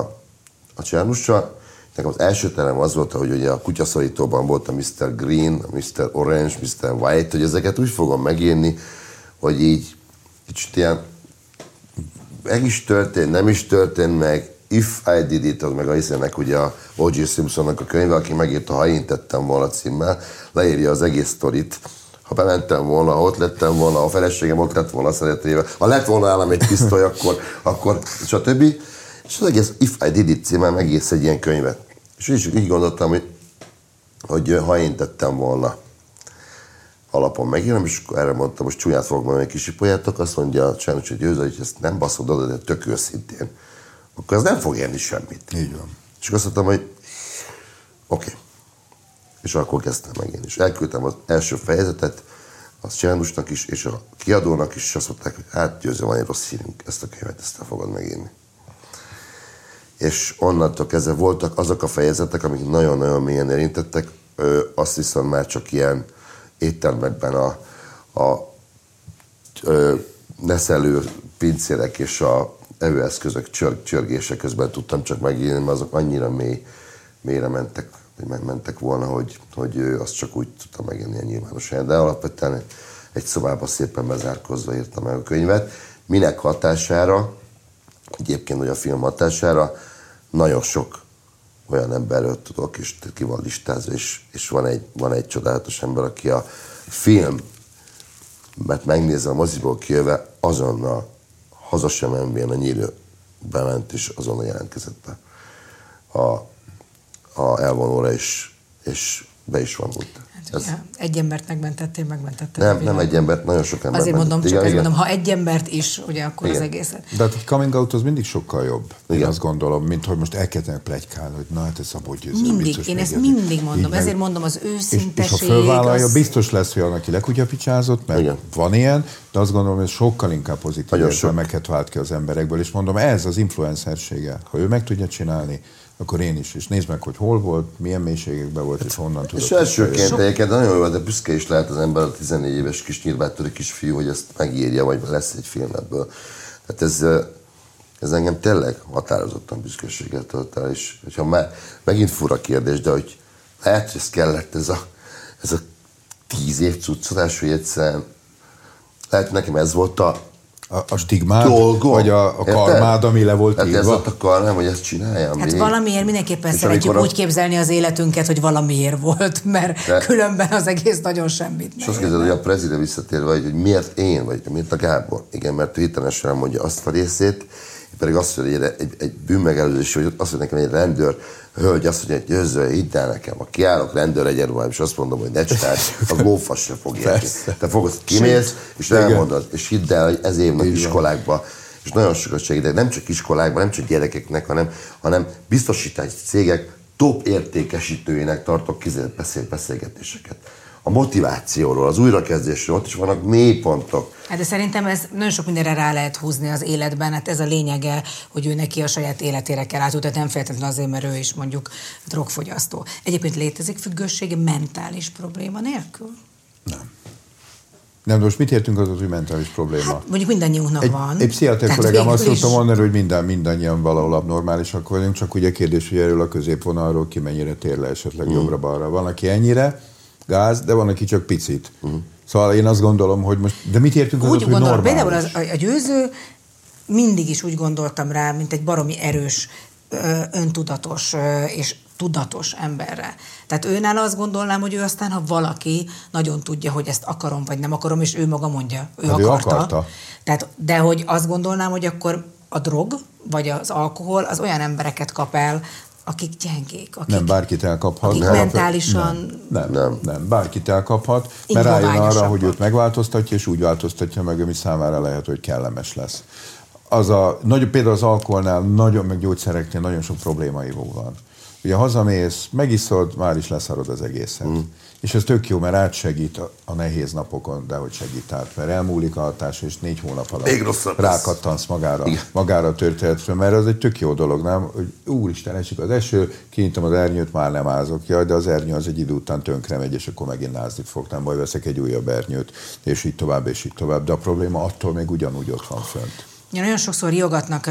a Csernussal, Nekem az első terem az volt, hogy ugye a kutyaszorítóban volt a Mr. Green, Mr. Orange, Mr. White, hogy ezeket úgy fogom megírni, hogy így kicsit ilyen meg is történt, nem is történt meg, If I Did It, az meg a hiszének ugye a O.J. Simpsonnak a könyve, aki megírta, ha én tettem volna címmel, leírja az egész sztorit. Ha bementem volna, ha ott lettem volna, a feleségem ott lett volna szeretével, ha lett volna állam egy pisztoly, akkor, akkor stb. És az egész If I Did It címmel megírsz egy ilyen könyvet. És így, így gondoltam, hogy, hogy ha én tettem volna alapon megírom, és erre mondtam, most csúnyát fogok mondani, egy kis azt mondja a Csános, hogy győző, hogy ezt nem baszod oda, de tök őszintén akkor ez nem fog érni semmit. Így van. És azt mondtam, hogy oké. Okay. És akkor kezdtem meg én is. Elküldtem az első fejezetet, az Csernusnak is, és a kiadónak is, és azt mondták, hogy hát győző, van egy rossz hírünk, ezt a könyvet, ezt nem fogod megírni. És onnantól kezdve voltak azok a fejezetek, amik nagyon-nagyon mélyen érintettek, azt viszont már csak ilyen éttermekben a, a ö, neszelő pincérek és a evőeszközök csörg, csörgése közben tudtam csak megírni, mert azok annyira mély, mélyre mentek, mentek volna, hogy, hogy azt csak úgy tudtam megírni a nyilvános helyen. De alapvetően egy szobába szépen bezárkozva írtam meg a könyvet. Minek hatására, egyébként, hogy a film hatására, nagyon sok olyan emberről tudok, és ki van listázva, és, és van, egy, van egy csodálatos ember, aki a film, mert megnézve a moziból kijöve, azonnal haza sem a nyílő bement, és azonnal jelentkezett be a, a elvonóra, és, és be is van volt. Hát, Ez... Egy embert megmentettél, megmentettél. Nem, nem egy embert, nagyon sok embert Azért mondom, csak igen, mondom, ha egy embert is, ugye akkor igen. az egészet. De hát egy coming out az mindig sokkal jobb, igen. én azt gondolom, mint hogy most elkezdenek plegykálni, hogy na hát ez Szabó Győző. Mindig, én ezt mindig mondom, ezért mondom az őszinteség. És, és ha fölvállalja, az... biztos lesz olyan, aki lekutyapicsázott, mert igen. van ilyen, de azt gondolom, hogy ez sokkal inkább pozitív érzelmeket vált ki az emberekből, és mondom, ez az influencersége. Ha ő meg tudja csinálni, akkor én is. És nézd meg, hogy hol volt, milyen mélységekben volt, és honnan tudott. És elsőként egyébként nagyon jó, de büszke is lehet az ember, a 14 éves kis nyilvántörő kisfiú, hogy ezt megírja, vagy lesz egy film ebből. Tehát ez, ez engem tényleg határozottan büszkeséggel tölt el, és hogyha már megint fura kérdés, de hogy lehet, hogy ez kellett ez a, ez a tíz év cuccodás, hogy egyszerűen lehet nekem ez volt a A, a stigmád, dolgom. vagy a, a karmád, ami le volt Hát ez írva? volt a karmám, hogy ezt csináljam. Hát végig. valamiért mindenképpen És szeretjük a- úgy képzelni az életünket, hogy valamiért volt, mert De- különben az egész nagyon semmit És nem azt ér. kérdezed, hogy a prezide visszatérve, hogy, hogy miért én, vagy miért a Gábor? Igen, mert ő hitelesen mondja azt a részét, pedig azt hogy egy, egy, egy bűnmegelőzés, hogy azt mondja nekem egy rendőr, hölgy azt mondja, hogy győző, hidd el nekem, ha kiállok rendőr egyenruhám, és azt mondom, hogy ne csináld, az lófasz se fog érni. Te fogod, kimész, és elmondod, és hidd el, hogy ez évnek Így van. iskolákba, és nagyon sokat segítek, nem csak iskolákban, nem csak gyerekeknek, hanem, hanem biztosítási cégek top értékesítőjének tartok beszél, beszélgetéseket. A motivációról, az újrakezdésről, ott is vannak mélypontok. Hát de szerintem ez nagyon sok mindenre rá lehet húzni az életben, hát ez a lényege, hogy ő neki a saját életére kell átjutatni, nem feltétlenül azért, mert ő is mondjuk drogfogyasztó. Egyébként létezik függősége mentális probléma nélkül? Nem, de most mit értünk az, hogy mentális probléma? Hát mondjuk mindannyiunknak Egy, van. egy pszichiáter kollégám azt szokta mondani, hogy minden, mindannyian valahol abnormálisak vagyunk, csak ugye kérdés, hogy erről a középvonalról ki mennyire tér le esetleg Mm. jobbra-balra. Van, aki ennyire gáz, de van, aki csak picit. Mm. Szóval én azt gondolom, hogy most, de mit értünk az, Úgy hogy gondolom, normális? például az, a, győző, mindig is úgy gondoltam rá, mint egy baromi erős, öntudatos és tudatos emberre. Tehát őnál azt gondolnám, hogy ő aztán, ha valaki nagyon tudja, hogy ezt akarom, vagy nem akarom, és ő maga mondja, ő Hát ő akarta. akarta. Tehát, de hogy azt gondolnám, hogy akkor a drog, vagy az alkohol az olyan embereket kap el, akik gyengék, akik, Nem, bárkit elkaphat. akik mentálisan Nem, nem, Nem. nem. Bárkit elkaphat, mert rájön arra, hogy őt megváltoztatja, és úgy változtatja meg, ami számára lehet, hogy kellemes lesz. Az a, nagy, például az alkoholnál, nagyon, meg gyógyszereknél nagyon sok problémai van. Ugye hazamész, megiszod, már is leszarod az egészet. Mm. És ez tök jó, mert átsegít a, a nehéz napokon, de hogy segít át, mert elmúlik a hatás, és négy hónap alatt Még rákattansz magára, Igen. magára a történetre, mert az egy tök jó dolog, nem? Hogy úristen, esik az eső, kinyitom az ernyőt, már nem ázok. Jaj, de az ernyő az egy idő után tönkre megy, és akkor megint názni fog, nem baj, veszek egy újabb ernyőt, és így tovább, és így tovább. De a probléma attól még ugyanúgy ott van fönt. Ja, nagyon sokszor riogatnak,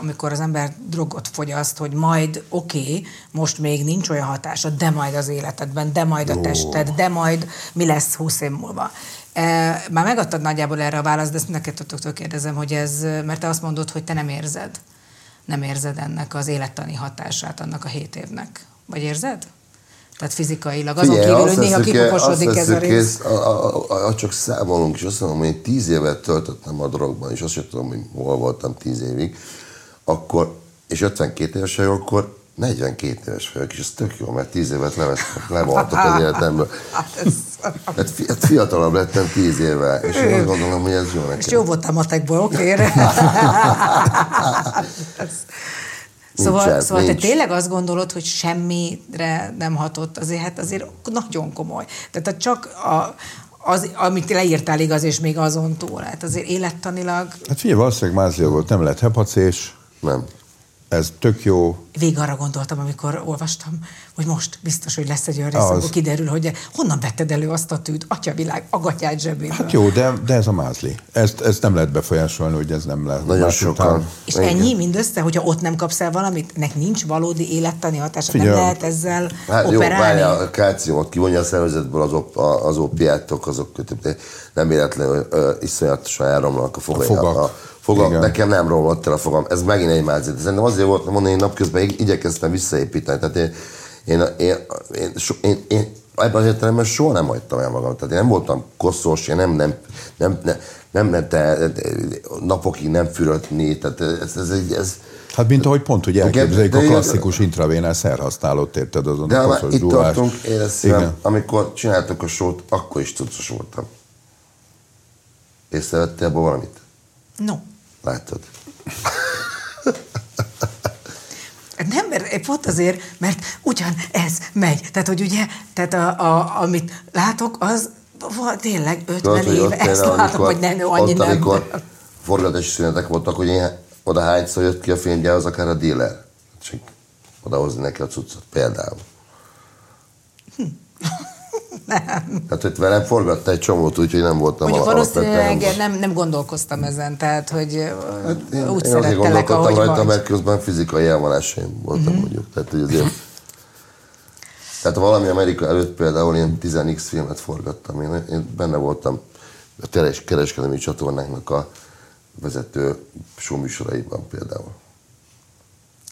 amikor az ember drogot fogyaszt, hogy majd oké, okay, most még nincs olyan hatása, de majd az életedben, de majd a tested, de majd mi lesz húsz év múlva. Már megadtad nagyjából erre a választ, de ezt neked kérdezem, hogy ez, mert te azt mondod, hogy te nem érzed, nem érzed ennek az élettani hatását annak a hét évnek. Vagy érzed? Tehát fizikailag, azon Figyelj, kívül, hogy néha azt ez a rész. ész- a, a, a, a, csak számolunk, és azt mondom, hogy én tíz évet töltöttem a drogban, és azt sem tudom, hogy hol voltam tíz évig, akkor, és 52 éves vagyok, akkor 42 éves vagyok, és ez tök jó, mert 10 évet levoltak az életemből. Hát Hát, hát fiatalabb lettem 10 évvel, és én azt gondolom, hogy ez jó nekem. és jó voltam matekból, oké? Szóval, Nincsen, szóval te nincs. tényleg azt gondolod, hogy semmire nem hatott, azért hát azért nagyon komoly. Tehát csak a, az, amit leírtál igaz, és még azon túl, hát azért élettanilag Hát figyelj, valószínűleg mázlia volt, nem lett hepacés, Nem. Ez tök jó, végig arra gondoltam, amikor olvastam, hogy most biztos, hogy lesz egy olyan rész, Az. amikor kiderül, hogy honnan vetted elő azt a tűt, atyavilág, agatyád zsebéből. Hát jó, de, de ez a mázli. Ezt, ezt nem lehet befolyásolni, hogy ez nem lehet. Nagyon sokan. után- És Igen. ennyi mindössze, hogyha ott nem kapsz el valamit, nek nincs valódi élettani hatása, nem Figyelj, lehet ezzel Hát jó, operálni? várjál, a kálciumot kivonja a szervezetből az, op, a- az opiátok, azok nem véletlenül iszonyatosan elromlanak a fogai. A fogak. A, fogak. Igen. Nekem nem romlott el a fogam. Ez megint egy mázit. Szerintem azért volt mondani, hogy napközben ig- igyekeztem visszaépíteni. Tehát én, én, én, én, so, én, én ebben az értelemben soha nem hagytam el magam. Tehát én nem voltam koszos, én nem, nem, nem, nem, nem, nem te, napokig nem fürödni. Tehát ez, ez, ez, ez Hát mint ahogy pont, hogy elképzeljük de a klasszikus intravénás szerhasználót, érted azon De a koszos itt dúlás. tartunk, én ezt Igen. amikor csináltuk a sót, akkor is cuccos voltam. Észrevettél abban valamit? No. Látod? Nem, mert pont azért, mert ugyan ez megy. Tehát, hogy ugye, tehát a, a, amit látok, az va- tényleg 50 Tudod, éve ezt látom, hogy nem, annyi ott, nem. amikor forgatási szünetek voltak, hogy én oda hányszor jött ki a filmgyához, akár a dealer. Csak odahozni neki a cuccot, például. Nem. Hát, hogy velem forgatta egy csomót, úgyhogy nem voltam a- valószínűleg nem, nem gondolkoztam ezen, tehát, hogy hát Én, úgy én azért gondolkodtam rajta, vagy. mert közben fizikai elvonásaim voltam Mhm. mondjuk. Tehát, hogy azért... Tehát valami Amerika előtt például én 10x filmet forgattam. Én, én benne voltam a kereskedelmi csatornáknak a vezető showműsoraiban például.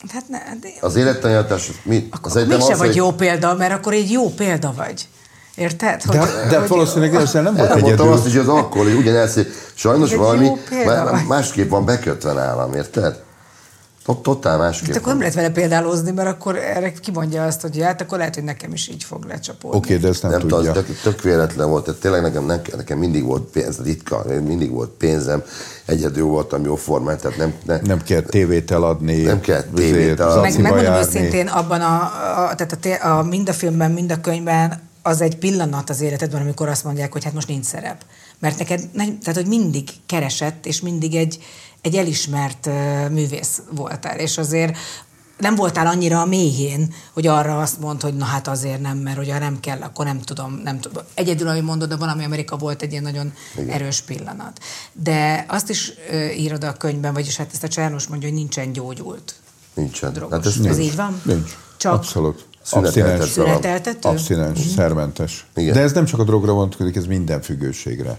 Hát ne, de Az élettanítás, mi, az akkor egyetlen mégse az, vagy hogy- jó példa, mert akkor egy jó példa vagy. Érted? De, de valószínűleg ezzel nem volt egyedül. azt is, hogy az alkohol, hogy ugyanez, hogy sajnos valami másképp van bekötve nálam, érted? Tot- Totál másképp. Hát akkor nem lehet vele példálózni, mert akkor erre kimondja azt, hogy hát akkor lehet, hogy nekem is így fog lecsapódni. Oké, de ezt nem, nem tudja. az tök, tök véletlen volt, tehát tényleg nekem, nekem mindig volt pénz, ritka, mindig volt pénzem, egyedül voltam jó formán, tehát nem, ne, Nem kell tévét eladni. Nem kell tévét eladni. Meg, megmondom járni. őszintén, abban a, a, tehát a, a, mind a filmben, mind a könyvben az egy pillanat az életedben, amikor azt mondják, hogy hát most nincs szerep. Mert neked, tehát hogy mindig keresett, és mindig egy, egy elismert uh, művész voltál, és azért nem voltál annyira a mélyén, hogy arra azt mond, hogy na hát azért nem, mert hogyha nem kell, akkor nem tudom, nem tudom. Egyedül, ami mondod, de valami Amerika volt egy ilyen nagyon Igen. erős pillanat. De azt is uh, írod a könyvben, vagyis hát ezt a Csárnos mondja, hogy nincsen gyógyult nincsen. drogos. Hát ez ez nincs. így van? Nincs. Csak Abszolút. Szüneteltetve Abszinens. szüneteltető? Abszinens, szermentes. Igen. De ez nem csak a drogra vonatkozik, ez minden függőségre.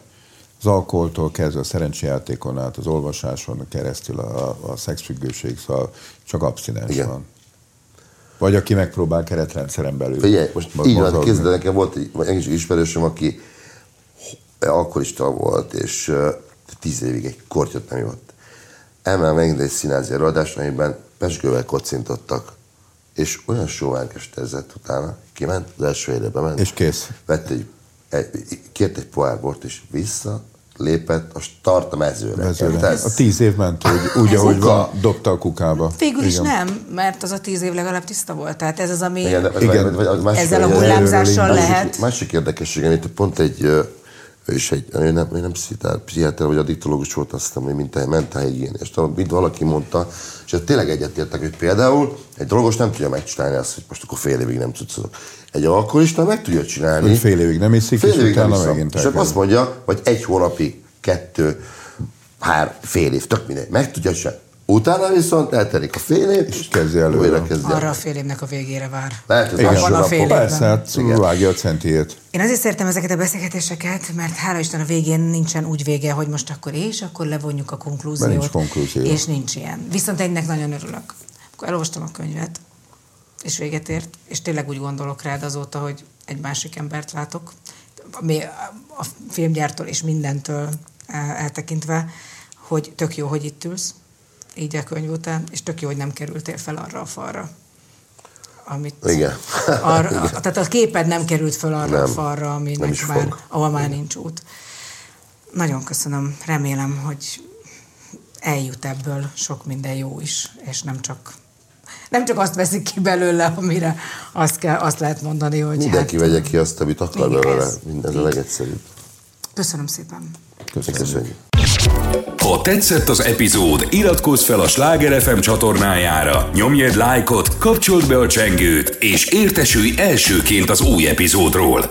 Az alkoholtól kezdve a szerencsejátékon át, az olvasáson keresztül a, a szexfüggőség, szóval csak abszinens Igen. van. Vagy aki megpróbál keretrendszeren belül. Figyelj, most mo- így van, mozogni. képzeld, el, nekem volt egy, egy ismerősöm, aki alkoholista volt, és uh, tíz évig egy kortyot nem ivott. Elmentem megint egy színházi előadást, amiben pesgővel kocintottak, és olyan sóvárgást ezett utána, kiment, az első helyre bement, És kész. vett egy, egy, kért egy pohár bort, és vissza lépett a start a mezőre. Mezőre. Érted? A tíz év ment úgy, úgy Ez ahogy van, dobta a kukába. Végül is Igen. nem, mert az a tíz év legalább tiszta volt. Tehát ez az, ami... Igen, de, Igen. Vagy, vagy, vagy, másik, Ezzel a hullámzással másik- lehet. Másik érdekesség, amit pont egy, is egy, ő nem, ő nem pszichiáter, vagy addiktológus volt, azt hiszem, hogy mint egy mentálhigiénés. Tehát mint valaki mondta, és ezt tényleg egyetértek, hogy például egy drogos nem tudja megcsinálni azt, hogy most akkor fél évig nem cuccozok. Egy alkoholista meg tudja csinálni. Hogy fél évig nem iszik, és évig nem utána iszom. megint És azt mondja, hogy egy hónapig, kettő, hár, fél év, tök mindegy, meg tudja csinálni. Utána viszont eltelik a fél év, és kezdi előre. újra kezdi. Arra a fél évnek a végére vár. Lehet, hogy Igen. Van a fél évben. Persze, hát vágja a centiét. Én azért szeretem ezeket a beszélgetéseket, mert hála Isten a végén nincsen úgy vége, hogy most akkor és akkor levonjuk a konklúziót. Mert nincs konklúzió. És nincs ilyen. Viszont egynek nagyon örülök. Akkor elolvastam a könyvet, és véget ért, és tényleg úgy gondolok rád azóta, hogy egy másik embert látok, ami a filmgyártól és mindentől eh, eltekintve, hogy tök jó, hogy itt ülsz, így a könyv után, és tök jó, hogy nem kerültél fel arra a falra. Amit Igen. Arra, tehát a képed nem került föl arra Nem. a falra, aminek már, fog. ahol már nincs út. Nagyon köszönöm. Remélem, hogy eljut ebből sok minden jó is, és nem csak nem csak azt veszik ki belőle, amire azt, kell, azt lehet mondani, hogy Mindenki hát, vegye ki azt, amit akar Igen, belőle. ez. Minden a legegyszerűbb. Köszönöm szépen. Köszönjük. Ha tetszett az epizód, iratkozz fel a Sláger FM csatornájára, nyomj egy lájkot, kapcsold be a csengőt, és értesülj elsőként az új epizódról.